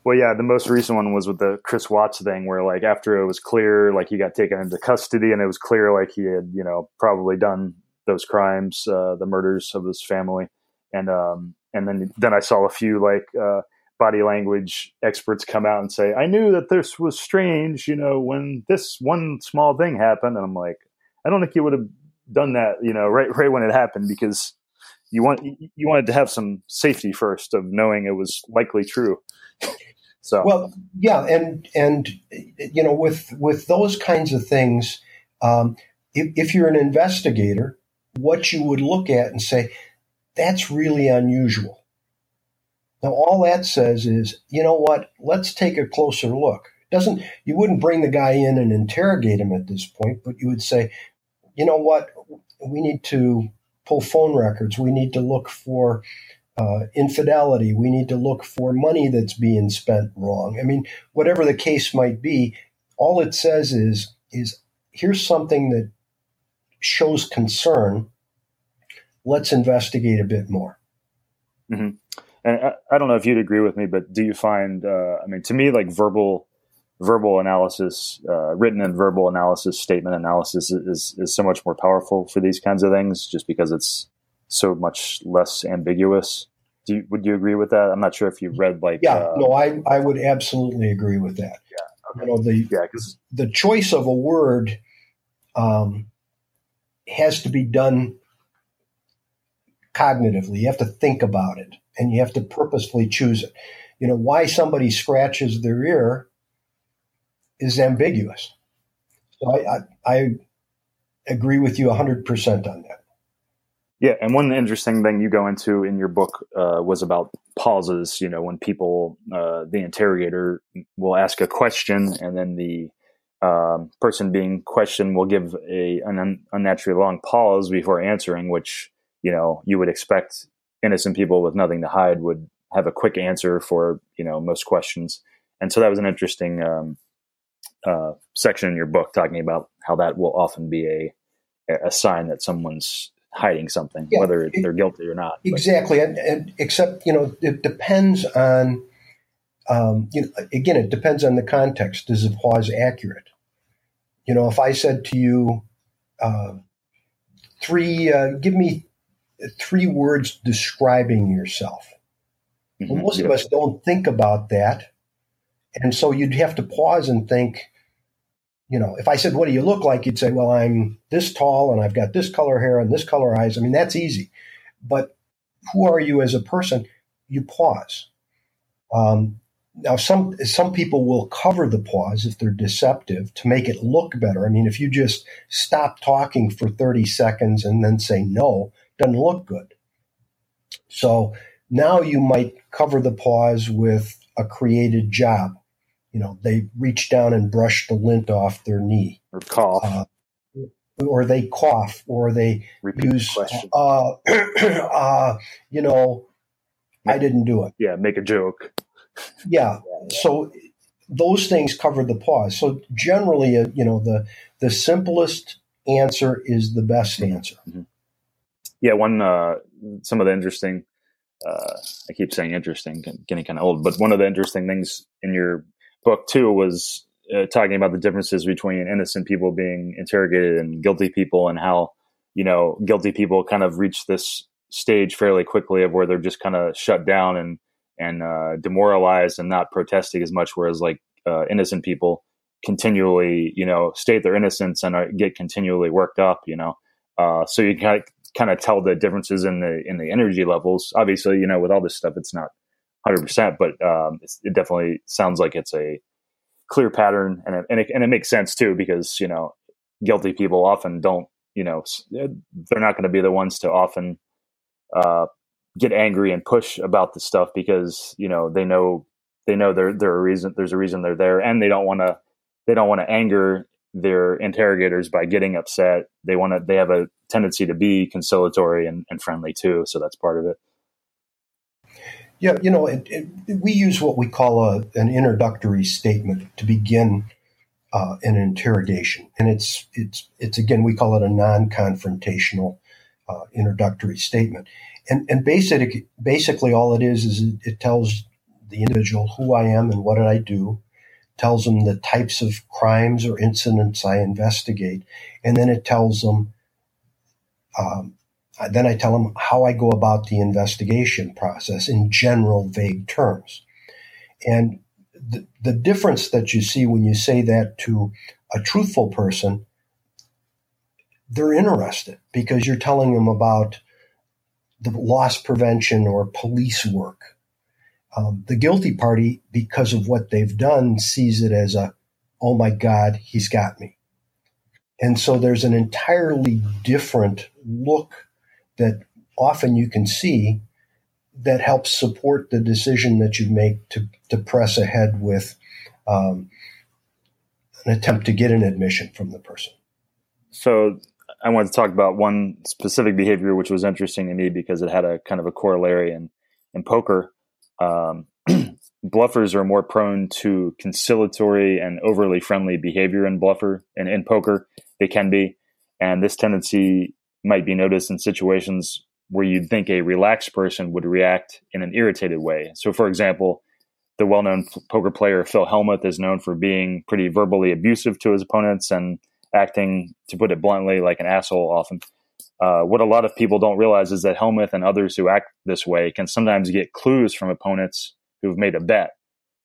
Well, yeah, the most recent one was with the Chris Watts thing, where like after it was clear, like he got taken into custody, and it was clear like he had, you know, probably done those crimes, uh, the murders of his family, and um, and then then I saw a few like uh, body language experts come out and say, I knew that this was strange, you know, when this one small thing happened, and I'm like, I don't think you would have done that, you know, right right when it happened because you want you wanted to have some safety first of knowing it was likely true. So well, yeah, and and you know, with with those kinds of things, um, if, if you're an investigator, what you would look at and say, that's really unusual. Now, all that says is, you know what? Let's take a closer look. doesn't you wouldn't bring the guy in and interrogate him at this point, but you would say, you know what? We need to pull phone records. We need to look for uh, infidelity. We need to look for money that's being spent wrong. I mean, whatever the case might be, all it says is is here's something that shows concern. Let's investigate a bit more. Mm-hmm. And I, I, don't know if you'd agree with me, but do you find? Uh, I mean, to me, like verbal verbal analysis, uh, written and verbal analysis, statement analysis is, is so much more powerful for these kinds of things, just because it's so much less ambiguous. Do you, would you agree with that? I'm not sure if you read like. Yeah, uh, no, I, I would absolutely agree with that. Yeah, okay. you know the yeah, cause, the choice of a word um, has to be done cognitively. You have to think about it, and you have to purposefully choose it. You know why somebody scratches their ear is ambiguous. So I, I, I agree with you 100% on that. Yeah, and one interesting thing you go into in your book uh, was about pauses. You know, when people, uh, the interrogator will ask a question, and then the um, person being questioned will give a an un, unnaturally long pause before answering, which you know you would expect innocent people with nothing to hide would have a quick answer for you know most questions. And so that was an interesting um, uh, section in your book talking about how that will often be a a sign that someone's hiding something, yeah, whether it, they're guilty or not. Exactly, and, and, except you know it depends on. Um, you know, again, it depends on the context. Is the pause accurate? You know, if I said to you, uh, three, uh, give me three words describing yourself. Mm-hmm. Well, most yeah. of us don't think about that. And so you'd have to pause and think, you know, if I said, what do you look like? You'd say, well, I'm this tall and I've got this color hair and this color eyes. I mean, that's easy. But who are you as a person? You pause. Um, now, some some people will cover the pause if they're deceptive to make it look better. I mean, if you just stop talking for 30 seconds and then say no, doesn't look good. So now you might cover the pause with a created job. You know, they reach down and brush the lint off their knee. Or cough. Uh, or they cough, or they Repeat use, the uh, uh, you know, I didn't do it. Yeah, make a joke. Yeah. So those things cover the pause. So generally, uh, you know, the the simplest answer is the best mm-hmm. answer. Mm-hmm. Yeah, one uh, some of the interesting uh, I keep saying interesting, getting kind of old, but one of the interesting things in your book too was uh, talking about the differences between innocent people being interrogated and guilty people, and how you know guilty people kind of reach this stage fairly quickly of where they're just kind of shut down and and uh, demoralized and not protesting as much, whereas like uh, innocent people continually, you know, state their innocence and are, get continually worked up, you know. Uh, so you kind of kind of tell the differences in the in the energy levels. Obviously, you know, with all this stuff, it's not hundred percent, but um, it definitely sounds like it's a clear pattern, and it, and it, and it makes sense too because you know, guilty people often don't, you know, they're not going to be the ones to often uh, get angry and push about the stuff because you know they know they know there there a reason there's a reason they're there, and they don't want to they don't want to anger their interrogators by getting upset. They want to they have a tendency to be conciliatory and, and friendly too. So that's part of it. Yeah, you know, it, it, we use what we call a, an introductory statement to begin uh, an interrogation, and it's it's it's again we call it a non-confrontational uh, introductory statement, and and basically basically all it is is it, it tells the individual who I am and what did I do, tells them the types of crimes or incidents I investigate, and then it tells them um, then I tell them how I go about the investigation process in general, vague terms. And the, the difference that you see when you say that to a truthful person, they're interested because you're telling them about the loss prevention or police work. Um, the guilty party, because of what they've done, sees it as a, oh my God, he's got me. And so there's an entirely different look that often you can see that helps support the decision that you make to, to press ahead with um, an attempt to get an admission from the person. So I wanted to talk about one specific behavior, which was interesting to me because it had a kind of a corollary in, in poker. Um, bluffers are more prone to conciliatory and overly friendly behavior in bluffer and in poker. They can be, and this tendency might be noticed in situations where you'd think a relaxed person would react in an irritated way. So, for example, the well-known poker player Phil Hellmuth is known for being pretty verbally abusive to his opponents and acting, to put it bluntly, like an asshole often. Uh, what a lot of people don't realize is that Hellmuth and others who act this way can sometimes get clues from opponents who've made a bet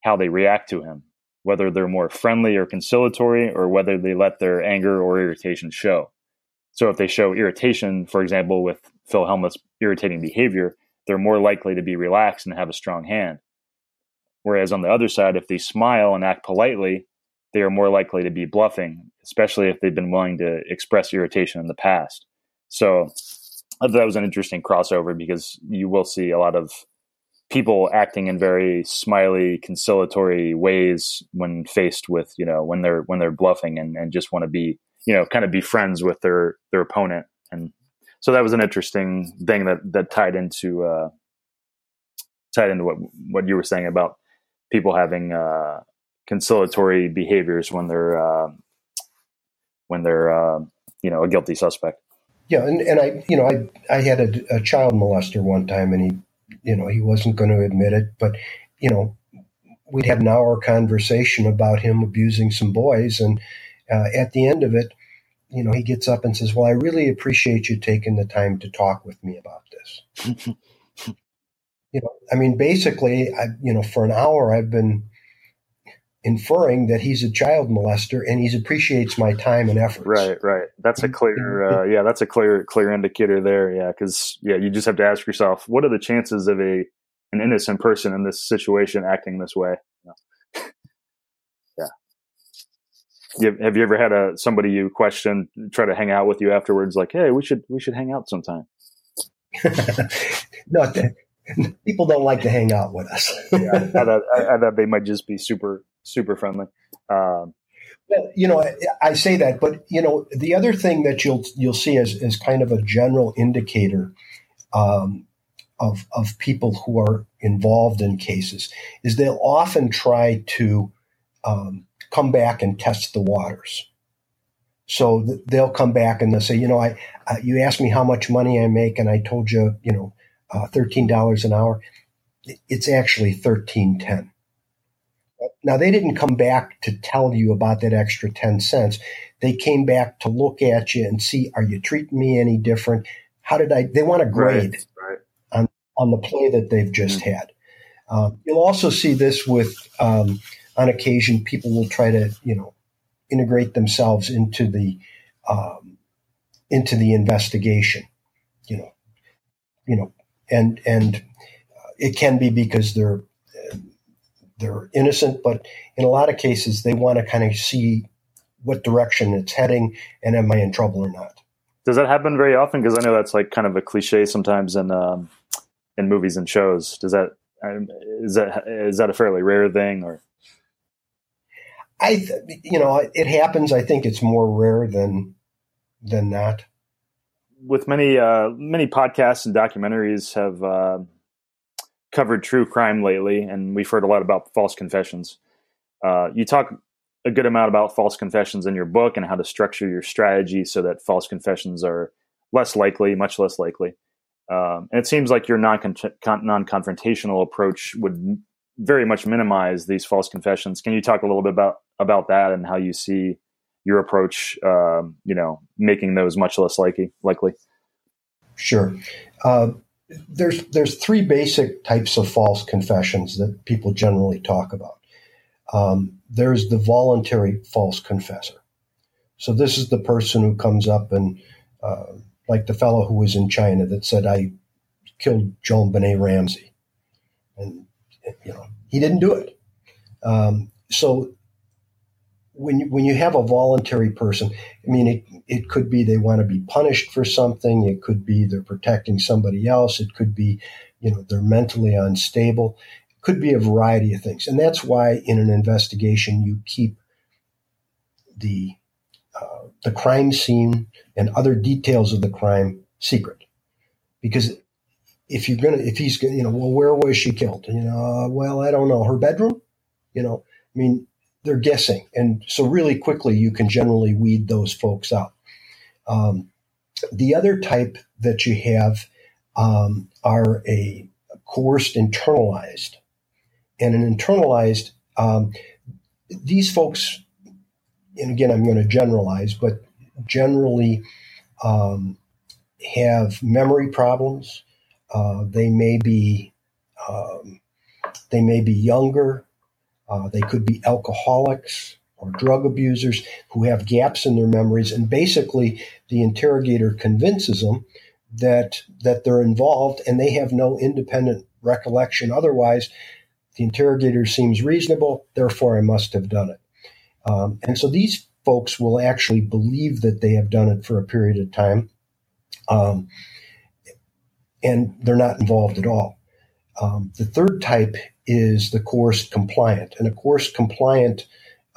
how they react to him, whether they're more friendly or conciliatory, or whether they let their anger or irritation show. So if they show irritation, for example, with Phil Hellmuth's irritating behavior, they're more likely to be relaxed and have a strong hand. Whereas on the other side, if they smile and act politely, they are more likely to be bluffing, especially if they've been willing to express irritation in the past. So I thought that was an interesting crossover because you will see a lot of people acting in very smiley, conciliatory ways when faced with you know when they're when they're bluffing and, and just want to be you know kind of be friends with their their opponent and so that was an interesting thing that that tied into uh, tied into what what you were saying about people having uh, conciliatory behaviors when they're uh, when they're uh, you know a guilty suspect. Yeah, and, and I you know I I had a, a child molester one time, and he you know he wasn't going to admit it, but you know we'd have an hour conversation about him abusing some boys, and uh, at the end of it, you know, he gets up and says, "Well, I really appreciate you taking the time to talk with me about this." you know, I mean, basically, I, you know, for an hour, I've been inferring that he's a child molester and he appreciates my time and effort. Right, right. That's a clear, uh, yeah, that's a clear, clear indicator there. Yeah, because yeah, you just have to ask yourself, what are the chances of a an innocent person in this situation acting this way? yeah. You, have you ever had a somebody you question try to hang out with you afterwards? Like, hey, we should we should hang out sometime. no, people don't like to hang out with us. yeah, I, thought, I, I, thought they might just be super super friendly. Um, well, you know, I, I, say that, but you know, the other thing that you'll you'll see as, as kind of a general indicator um, of of people who are involved in cases is they'll often try to um, come back and test the waters. So th- they'll come back and they'll say, you know, I uh, you asked me how much money I make, and I told you, you know, uh, thirteen dollars an hour. It's actually thirteen ten. Now, they didn't come back to tell you about that extra 10 cents. They came back to look at you and see, are you treating me any different? How did I? They want a grade right, right. on, on the play that they've just mm-hmm. had. Um, you'll also see this with, um, on occasion, people will try to, you know, integrate themselves into the, um, into the investigation, you know, you know, and, and uh, it can be because they're they're innocent, but in a lot of cases, they want to kind of see what direction it's heading and am I in trouble or not. Does that happen very often? Because I know that's like kind of a cliche sometimes in um, in movies and shows. Does that is that is that a fairly rare thing or? I, you know, it happens. I think it's more rare than than not. With many uh, many podcasts and documentaries have uh, covered true crime lately, and we've heard a lot about false confessions. Uh, you talk a good amount about false confessions in your book and how to structure your strategy so that false confessions are less likely, much less likely. Um, and it seems like your non confrontational approach would very much minimize these false confessions. Can you talk a little bit about about that and how you see your approach, um, you know, making those much less likely? Likely. Sure. Uh, there's there's three basic types of false confessions that people generally talk about. Um, there's the voluntary false confessor. So this is the person who comes up and, uh, like the fellow who was in China that said, "I killed JonBenét Ramsey," and you know he didn't do it. Um, so when you, when you have a voluntary person, I mean, it, it could be they want to be punished for something. It could be they're protecting somebody else. It could be, you know, they're mentally unstable. It could be a variety of things. And that's why in an investigation, you keep the, uh, the crime scene and other details of the crime secret. Because if you're going to, if he's to, you know, well, where was she killed? You know, uh, well, I don't know. Her bedroom? You know, I mean, they're guessing. And so, really quickly, you can generally weed those folks out. Um, the other type that you have um, are a coerced internalized. And an internalized, um, these folks, and again, I'm going to generalize, but generally um, have memory problems. Uh, they may be um, they may be younger. Uh, they could be alcoholics or drug abusers who have gaps in their memories. And basically, the interrogator convinces them that, that they're involved and they have no independent recollection. Otherwise, the interrogator seems reasonable, therefore, I must have done it. Um, and so these folks will actually believe that they have done it for a period of time. Um, and they're not involved at all. Um, the third type is the coerced compliant, and a coerced compliant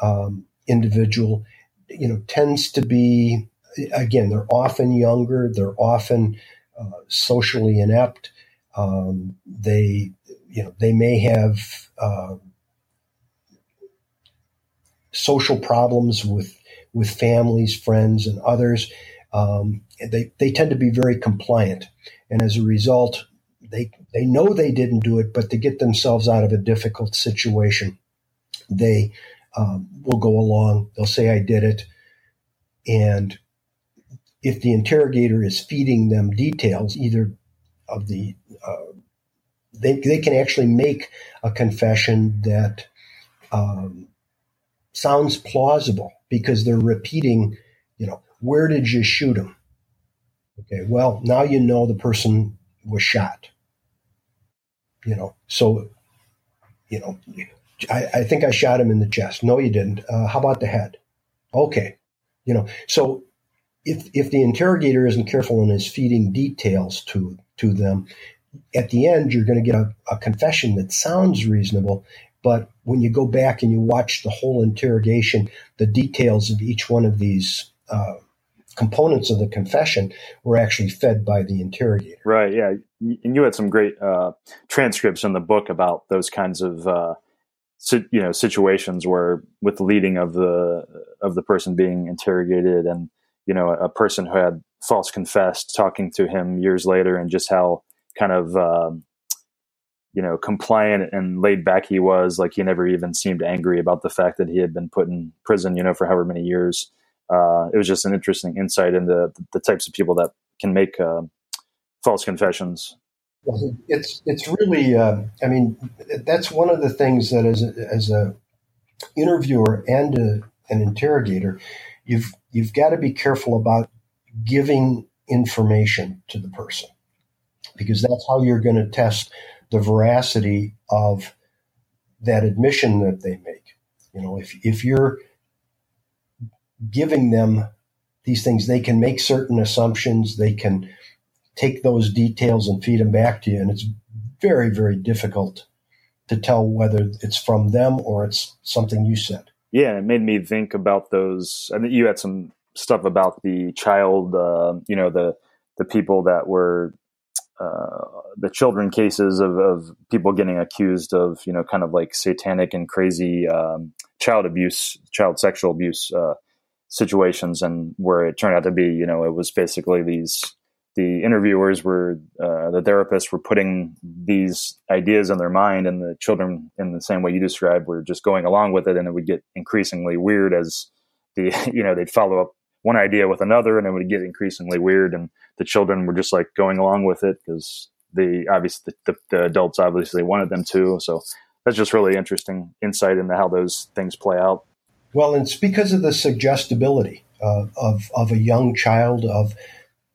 um, individual, you know, tends to be again they're often younger, they're often uh, socially inept. Um, they, you know, they may have uh, social problems with with families, friends, and others. Um, they they tend to be very compliant, and as a result, they they know they didn't do it, but to get themselves out of a difficult situation, they um, will go along. They'll say, "I did it," and if the interrogator is feeding them details, either of the uh, they they can actually make a confession that um, sounds plausible because they're repeating, you know, where did you shoot him? Okay, well now you know the person was shot you know, so, you know, I, I think I shot him in the chest. No, you didn't. Uh, how about the head? Okay. You know, so if, if the interrogator isn't careful and is feeding details to, to them, at the end, you're going to get a, a confession that sounds reasonable, but when you go back and you watch the whole interrogation, the details of each one of these uh, components of the confession were actually fed by the interrogator. Right. Yeah. And you had some great uh, transcripts in the book about those kinds of uh, si- you know situations where, with the leading of the of the person being interrogated, and you know a person who had false confessed talking to him years later, and just how kind of um, you know compliant and laid back he was. Like he never even seemed angry about the fact that he had been put in prison, you know, for however many years uh, it was just an interesting insight into the, types of people that can make uh, false confessions. It's it's really uh, I mean that's one of the things that as a, as a interviewer and a, an interrogator you've you've got to be careful about giving information to the person because that's how you're going to test the veracity of that admission that they make. You know, if if you're giving them these things, they can make certain assumptions. They can take those details and feed them back to you. And it's very, very difficult to tell whether it's from them or it's something you said. Yeah, it made me think about those. I think you had some stuff about the child, uh, you know, the the people that were uh, the children cases of, of, people getting accused of, you know, kind of like satanic and crazy um, child abuse, child sexual abuse uh, situations and where it turned out to be, you know, it was basically these the interviewers were uh, the therapists were putting these ideas in their mind and the children in the same way you described were just going along with it and it would get increasingly weird as the you know they'd follow up one idea with another and it would get increasingly weird and the children were just like going along with it because the obviously the, the, adults obviously wanted them to. So that's just really interesting insight into how those things play out well, it's because of the suggestibility uh, of of a young child, of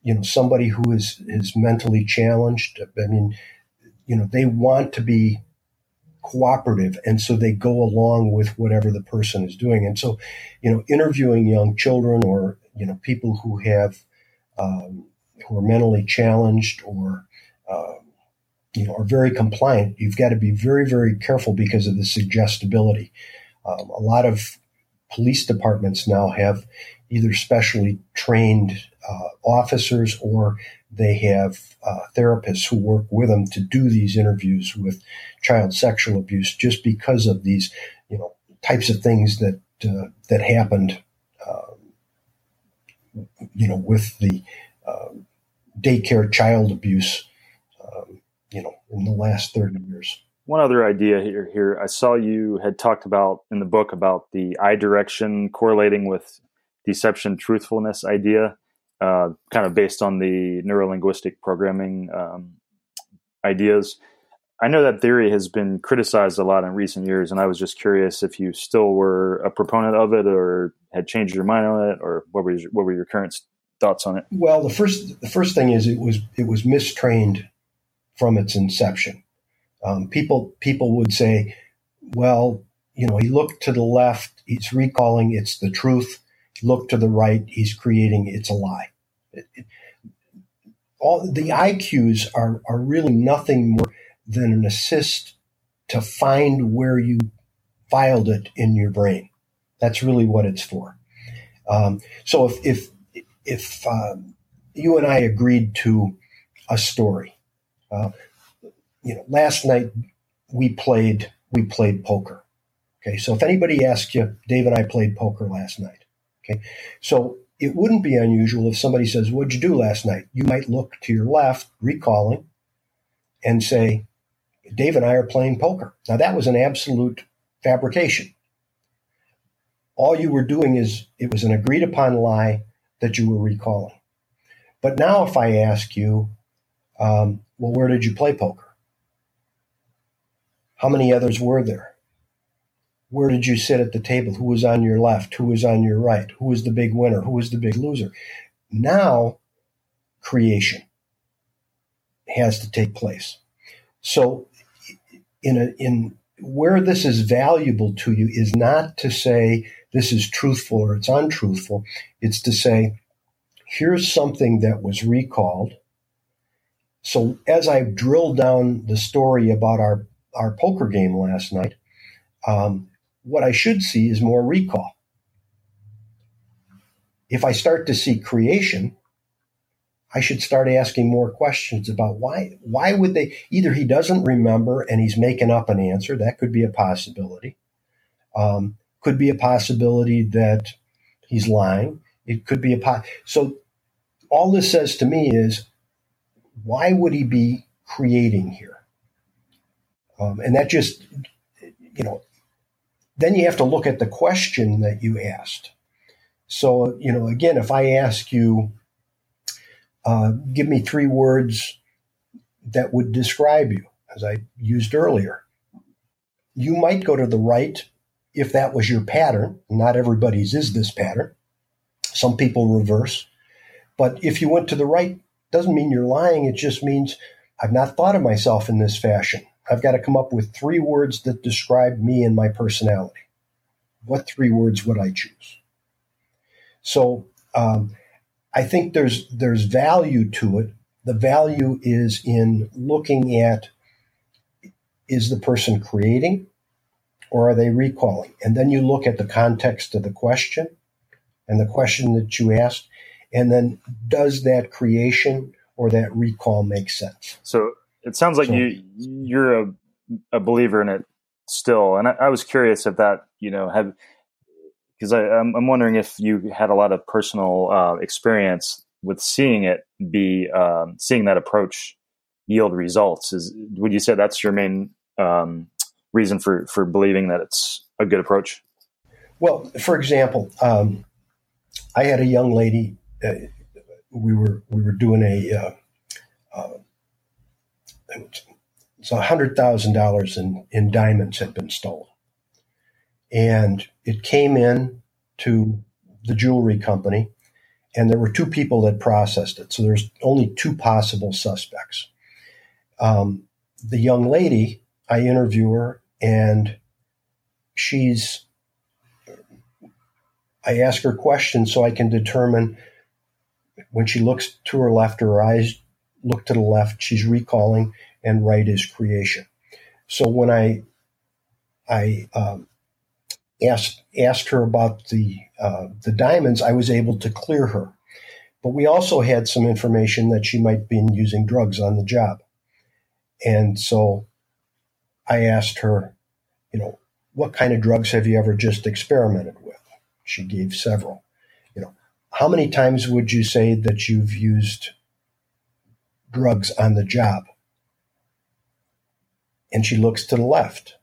you know somebody who is is mentally challenged. I mean, you know, they want to be cooperative, and so they go along with whatever the person is doing. And so, you know, interviewing young children or you know people who have um, who are mentally challenged or uh, you know are very compliant, you've got to be very very careful because of the suggestibility. Um, a lot of police departments now have either specially trained uh, officers or they have uh, therapists who work with them to do these interviews with child sexual abuse just because of these you know types of things that uh, that happened um, you know with the um, daycare child abuse um, you know in the last 30 years one other idea here, here. I saw you had talked about in the book about the eye direction correlating with deception truthfulness idea, uh, kind of based on the neurolinguistic programming um, ideas. I know that theory has been criticized a lot in recent years, and I was just curious if you still were a proponent of it, or had changed your mind on it, or what were your, what were your current thoughts on it? Well, the first the first thing is it was it was mistrained from its inception. Um, people people would say, well, you know, he looked to the left, he's recalling it's the truth. Look to the right, he's creating it's a lie. It, it, all the eye cues are are really nothing more than an assist to find where you filed it in your brain. That's really what it's for. Um, so if if if um, you and I agreed to a story, uh, you know, last night we played we played poker. Okay, so if anybody asks you, Dave and I played poker last night. Okay, so it wouldn't be unusual if somebody says, "What'd you do last night?" You might look to your left, recalling, and say, "Dave and I are playing poker." Now that was an absolute fabrication. All you were doing is it was an agreed upon lie that you were recalling. But now, if I ask you, um, well, where did you play poker? How many others were there? Where did you sit at the table? Who was on your left? Who was on your right? Who was the big winner? Who was the big loser? Now, creation has to take place. So, in a, in where this is valuable to you is not to say this is truthful or it's untruthful. It's to say, here's something that was recalled. So as I drilled down the story about our, our poker game last night, um, what I should see is more recall. If I start to see creation, I should start asking more questions about why why would they either he doesn't remember and he's making up an answer that could be a possibility. Um, could be a possibility that he's lying. It could be a po- so all this says to me is why would he be creating here um, and that just you know then you have to look at the question that you asked so you know again if i ask you uh, give me three words that would describe you, as I used earlier. You might go to the right if that was your pattern. Not everybody's is this pattern. Some people reverse. But if you went to the right, doesn't mean you're lying. It just means I've not thought of myself in this fashion. I've got to come up with three words that describe me and my personality. What three words would I choose? So um, I think there's there's value to it. The value is in looking at is the person creating or are they recalling? And then you look at the context of the question and the question that you asked, and then does that creation or that recall make sense? So it sounds like you you're a, a believer in it still, and I, I was curious if that you know have because I'm, I'm wondering if you had a lot of personal uh, experience with seeing it be um, seeing that approach yield results. Is would you say that's your main um, reason for for believing that it's a good approach? Well, for example, um, I had a young lady. Uh, we were we were doing a uh, uh, it's a hundred thousand dollars in in diamonds had been stolen. And it came in to the jewelry company and there were two people that processed it. So there's only two possible suspects. Um, the young lady i interview her and she's i ask her questions so i can determine when she looks to her left her eyes look to the left she's recalling and right is creation so when i i um, asked asked her about the uh, the diamonds, I was able to clear her. But we also had some information that she might been using drugs on the job, and so I asked her, you know, what kind of drugs have you ever just experimented with? She gave several. You know, how many times would you say that you've used drugs on the job? And she looks to the left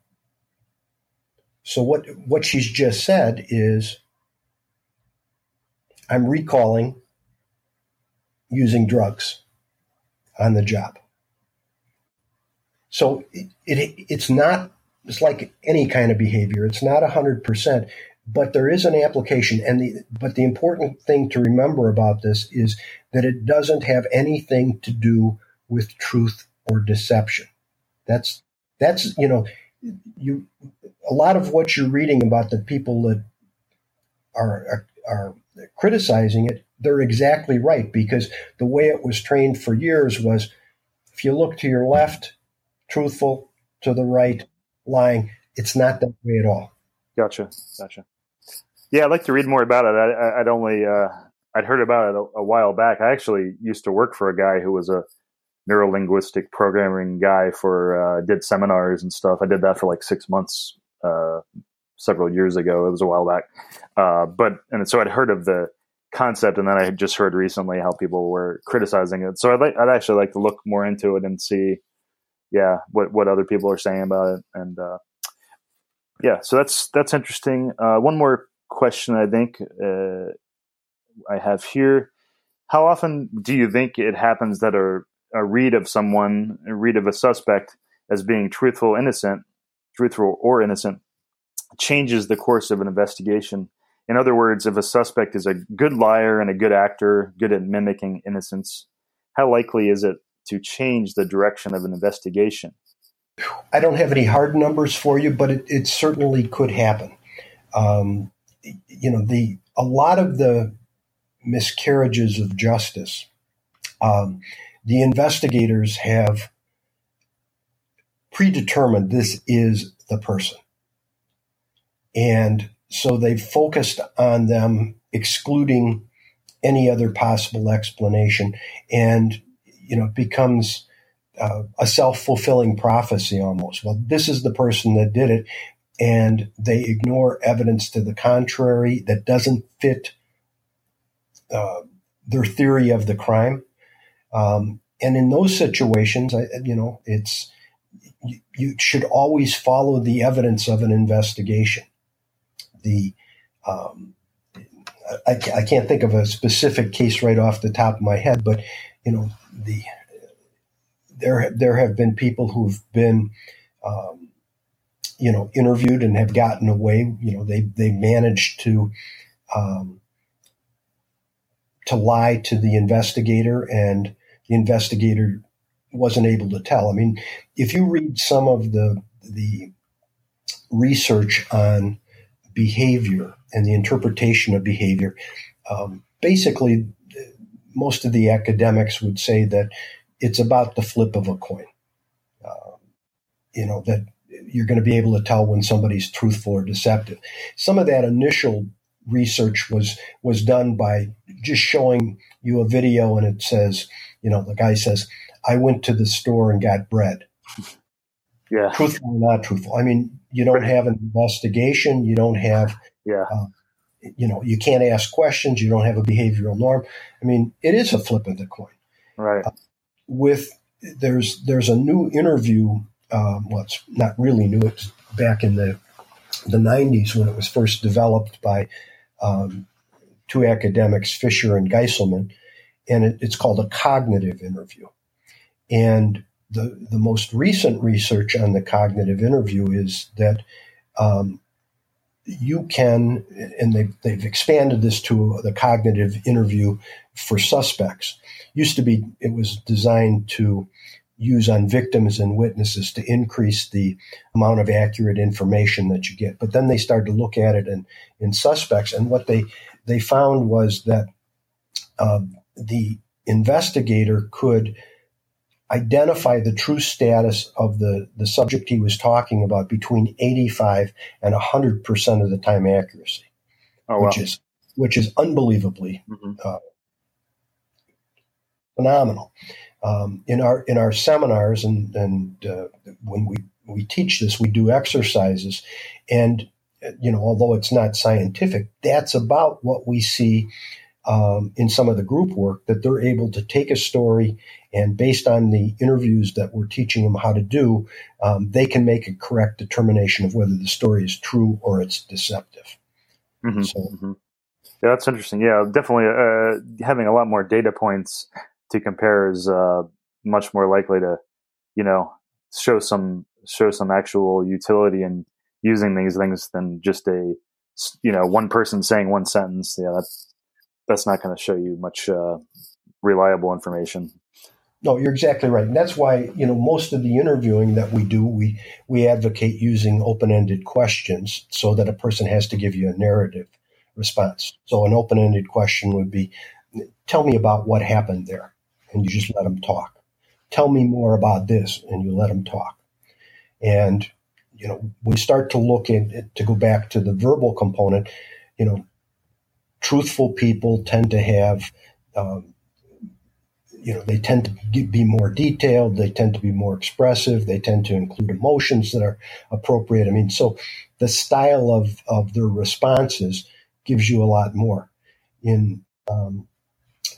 so what what she's just said is I'm recalling using drugs on the job. So it, it, it's not it's like any kind of behavior. It's not hundred percent, but there is an application. And the but the important thing to remember about this is that it doesn't have anything to do with truth or deception. That's that's you know you a lot of what you're reading about the people that are, are, are criticizing it, they're exactly right because the way it was trained for years was if you look to your left, truthful, to the right, lying. It's not that way at all. Gotcha. Gotcha. Yeah, I'd like to read more about it. I, would only uh, I'd heard about it a, a, while back. I actually used to work for a guy who was a neurolinguistic programming guy for uh, did seminars and stuff. I did that for like six months uh, several years ago. It was a while back, uh, but and so I'd heard of the concept, and then I had just heard recently how people were criticizing it. So I'd like I'd actually like to look more into it and see, yeah, what what other people are saying about it, and uh, yeah, so that's that's interesting. Uh, one more question I think uh, I have here: How often do you think it happens that a, a read of someone, a read of a suspect as being truthful, innocent, truthful or innocent, changes the course of an investigation? In other words, if a suspect is a good liar and a good actor, good at mimicking innocence, how likely is it to change the direction of an investigation? I don't have any hard numbers for you, but it, it certainly could happen. Um, you know, the a lot of the miscarriages of justice, um, the investigators have predetermined this is the person, and so they've focused on them excluding any other possible explanation, and you know, it becomes uh, a self fulfilling prophecy almost. Well, this is the person that did it, and they ignore evidence to the contrary that doesn't fit uh, their theory of the crime. Um, and in those situations, I, you know, it's you, you, should always follow the evidence of an investigation. The um, I, I can't think of a specific case right off the top of my head, but you know the there there have been people who've been um, you know interviewed and have gotten away you know they they managed to um, to lie to the investigator and the investigator wasn't able to tell i mean if you read some of the the research on behavior and the interpretation of behavior um, basically most of the academics would say that it's about the flip of a coin. Um, you know, that you're going to be able to tell when somebody's truthful or deceptive. Some of that initial research was was done by just showing you a video and it says, you know, the guy says, I went to the store and got bread. Yeah. Truthful or not truthful. I mean, you don't have an investigation, you don't have yeah. Uh, you know, you can't ask questions, you don't have a behavioral norm. I mean, it is a flip of the coin. Right. Uh, with there's there's a new interview. Um, well, it's not really new. It's back in the the 90s when it was first developed by um, two academics, Fisher and Geiselman, and it, it's called a cognitive interview. And the the most recent research on the cognitive interview is that um, you can, and they've, they've expanded this to the cognitive interview for suspects. Used to be, it was designed to use on victims and witnesses to increase the amount of accurate information that you get. But then they started to look at it in, in suspects, and what they they found was that uh, the investigator could identify the true status of the, the subject he was talking about between 85 and 100% of the time accuracy, oh, wow. which is which is unbelievably mm-hmm. uh, phenomenal. Um, in our in our seminars and and uh, when we we teach this, we do exercises, and you know, although it's not scientific, that's about what we see um, in some of the group work that they're able to take a story and based on the interviews that we're teaching them how to do, um, they can make a correct determination of whether the story is true or it's deceptive. Mm-hmm, so, mm-hmm. Yeah, that's interesting. Yeah, definitely uh, having a lot more data points to compare is uh, much more likely to, you know, show some show some actual utility in using these things than just a, you know, one person saying one sentence. Yeah, that's that's not going to show you much uh, reliable information. No, you're exactly right, and that's why you know most of the interviewing that we do, we we advocate using open-ended questions so that a person has to give you a narrative response. So an open-ended question would be, "Tell me about what happened there," and you just let them talk. Tell me more about this, and you let them talk. And, you know, we start to look at, to go back to the verbal component, you know, truthful people tend to have, um, you know, they tend to be more detailed. They tend to be more expressive. They tend to include emotions that are appropriate. I mean, so the style of, of their responses gives you a lot more. In, um,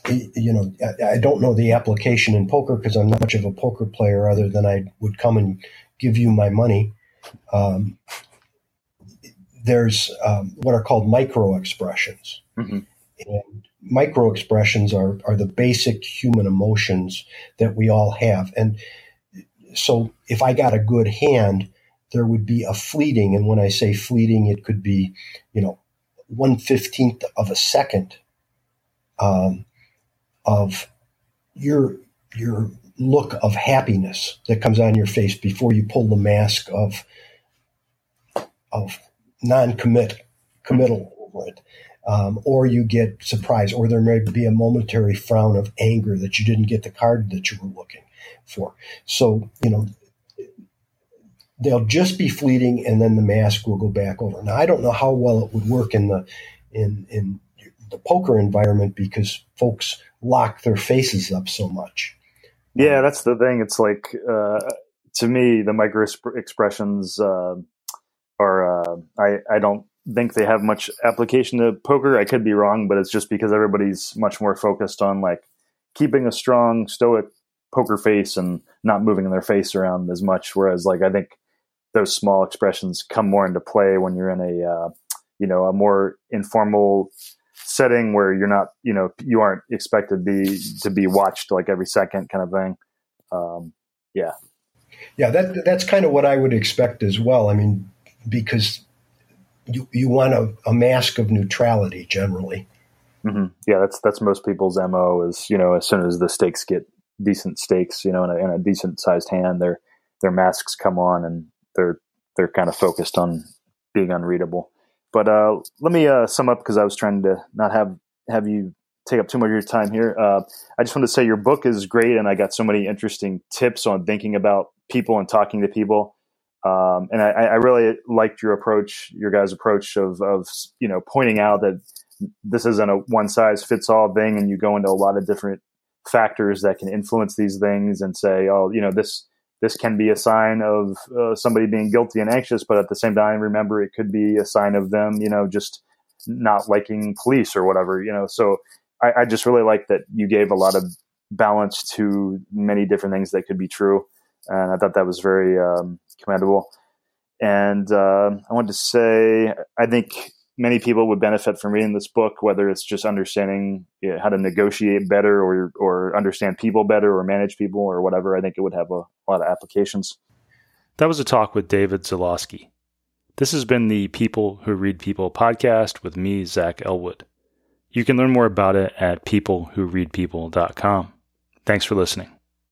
you know, I, I don't know the application in poker because I'm not much of a poker player other than I would come and give you my money. Um, there's um, what are called micro expressions. Mm-hmm. And micro expressions are, are the basic human emotions that we all have. And so if I got a good hand, there would be a fleeting. And when I say fleeting, it could be, you know, one fifteenth of a second um, of your your look of happiness that comes on your face before you pull the mask of of non-commit committal over it um, or you get surprised, or there may be a momentary frown of anger that you didn't get the card that you were looking for. So, you know, they'll just be fleeting, and then the mask will go back over. Now, I don't know how well it would work in the in in the poker environment because folks lock their faces up so much. Yeah, that's the thing. It's like uh, to me, the micro expressions uh, are. Uh, I I don't think they have much application to poker. I could be wrong, but it's just because everybody's much more focused on like keeping a strong stoic poker face and not moving their face around as much. Whereas like I think those small expressions come more into play when you're in a uh, you know a more informal setting where you're not you know you aren't expected to be to be watched like every second kind of thing. Um, yeah, yeah, that that's kind of what I would expect as well. I mean, because you, you want a, a mask of neutrality generally. Mm-hmm. Yeah, that's that's most people's mo. Is you know as soon as the stakes get decent stakes, you know, in a, in a decent sized hand, their their masks come on and they're they're kind of focused on being unreadable. But uh, let me uh, sum up because I was trying to not have have you take up too much of your time here. Uh, I just want to say your book is great, and I got so many interesting tips on thinking about people and talking to people. Um, and I, I, really liked your approach, your guys' approach of, of, you know, pointing out that this isn't a one size fits all thing, and you go into a lot of different factors that can influence these things, and say, oh, you know, this this can be a sign of uh, somebody being guilty and anxious, but at the same time, remember it could be a sign of them, you know, just not liking police or whatever, you know. So I, I just really like that you gave a lot of balance to many different things that could be true and I thought that was very um, commendable. And uh, I wanted to say, I think many people would benefit from reading this book, whether it's just understanding you know, how to negotiate better, or or understand people better, or manage people, or whatever. I think it would have a, a lot of applications. That was a talk with David Zulawski. This has been the People Who Read People podcast with me, Zach Elwood. You can learn more about it at peoplewhoreadpeople.com. Thanks for listening.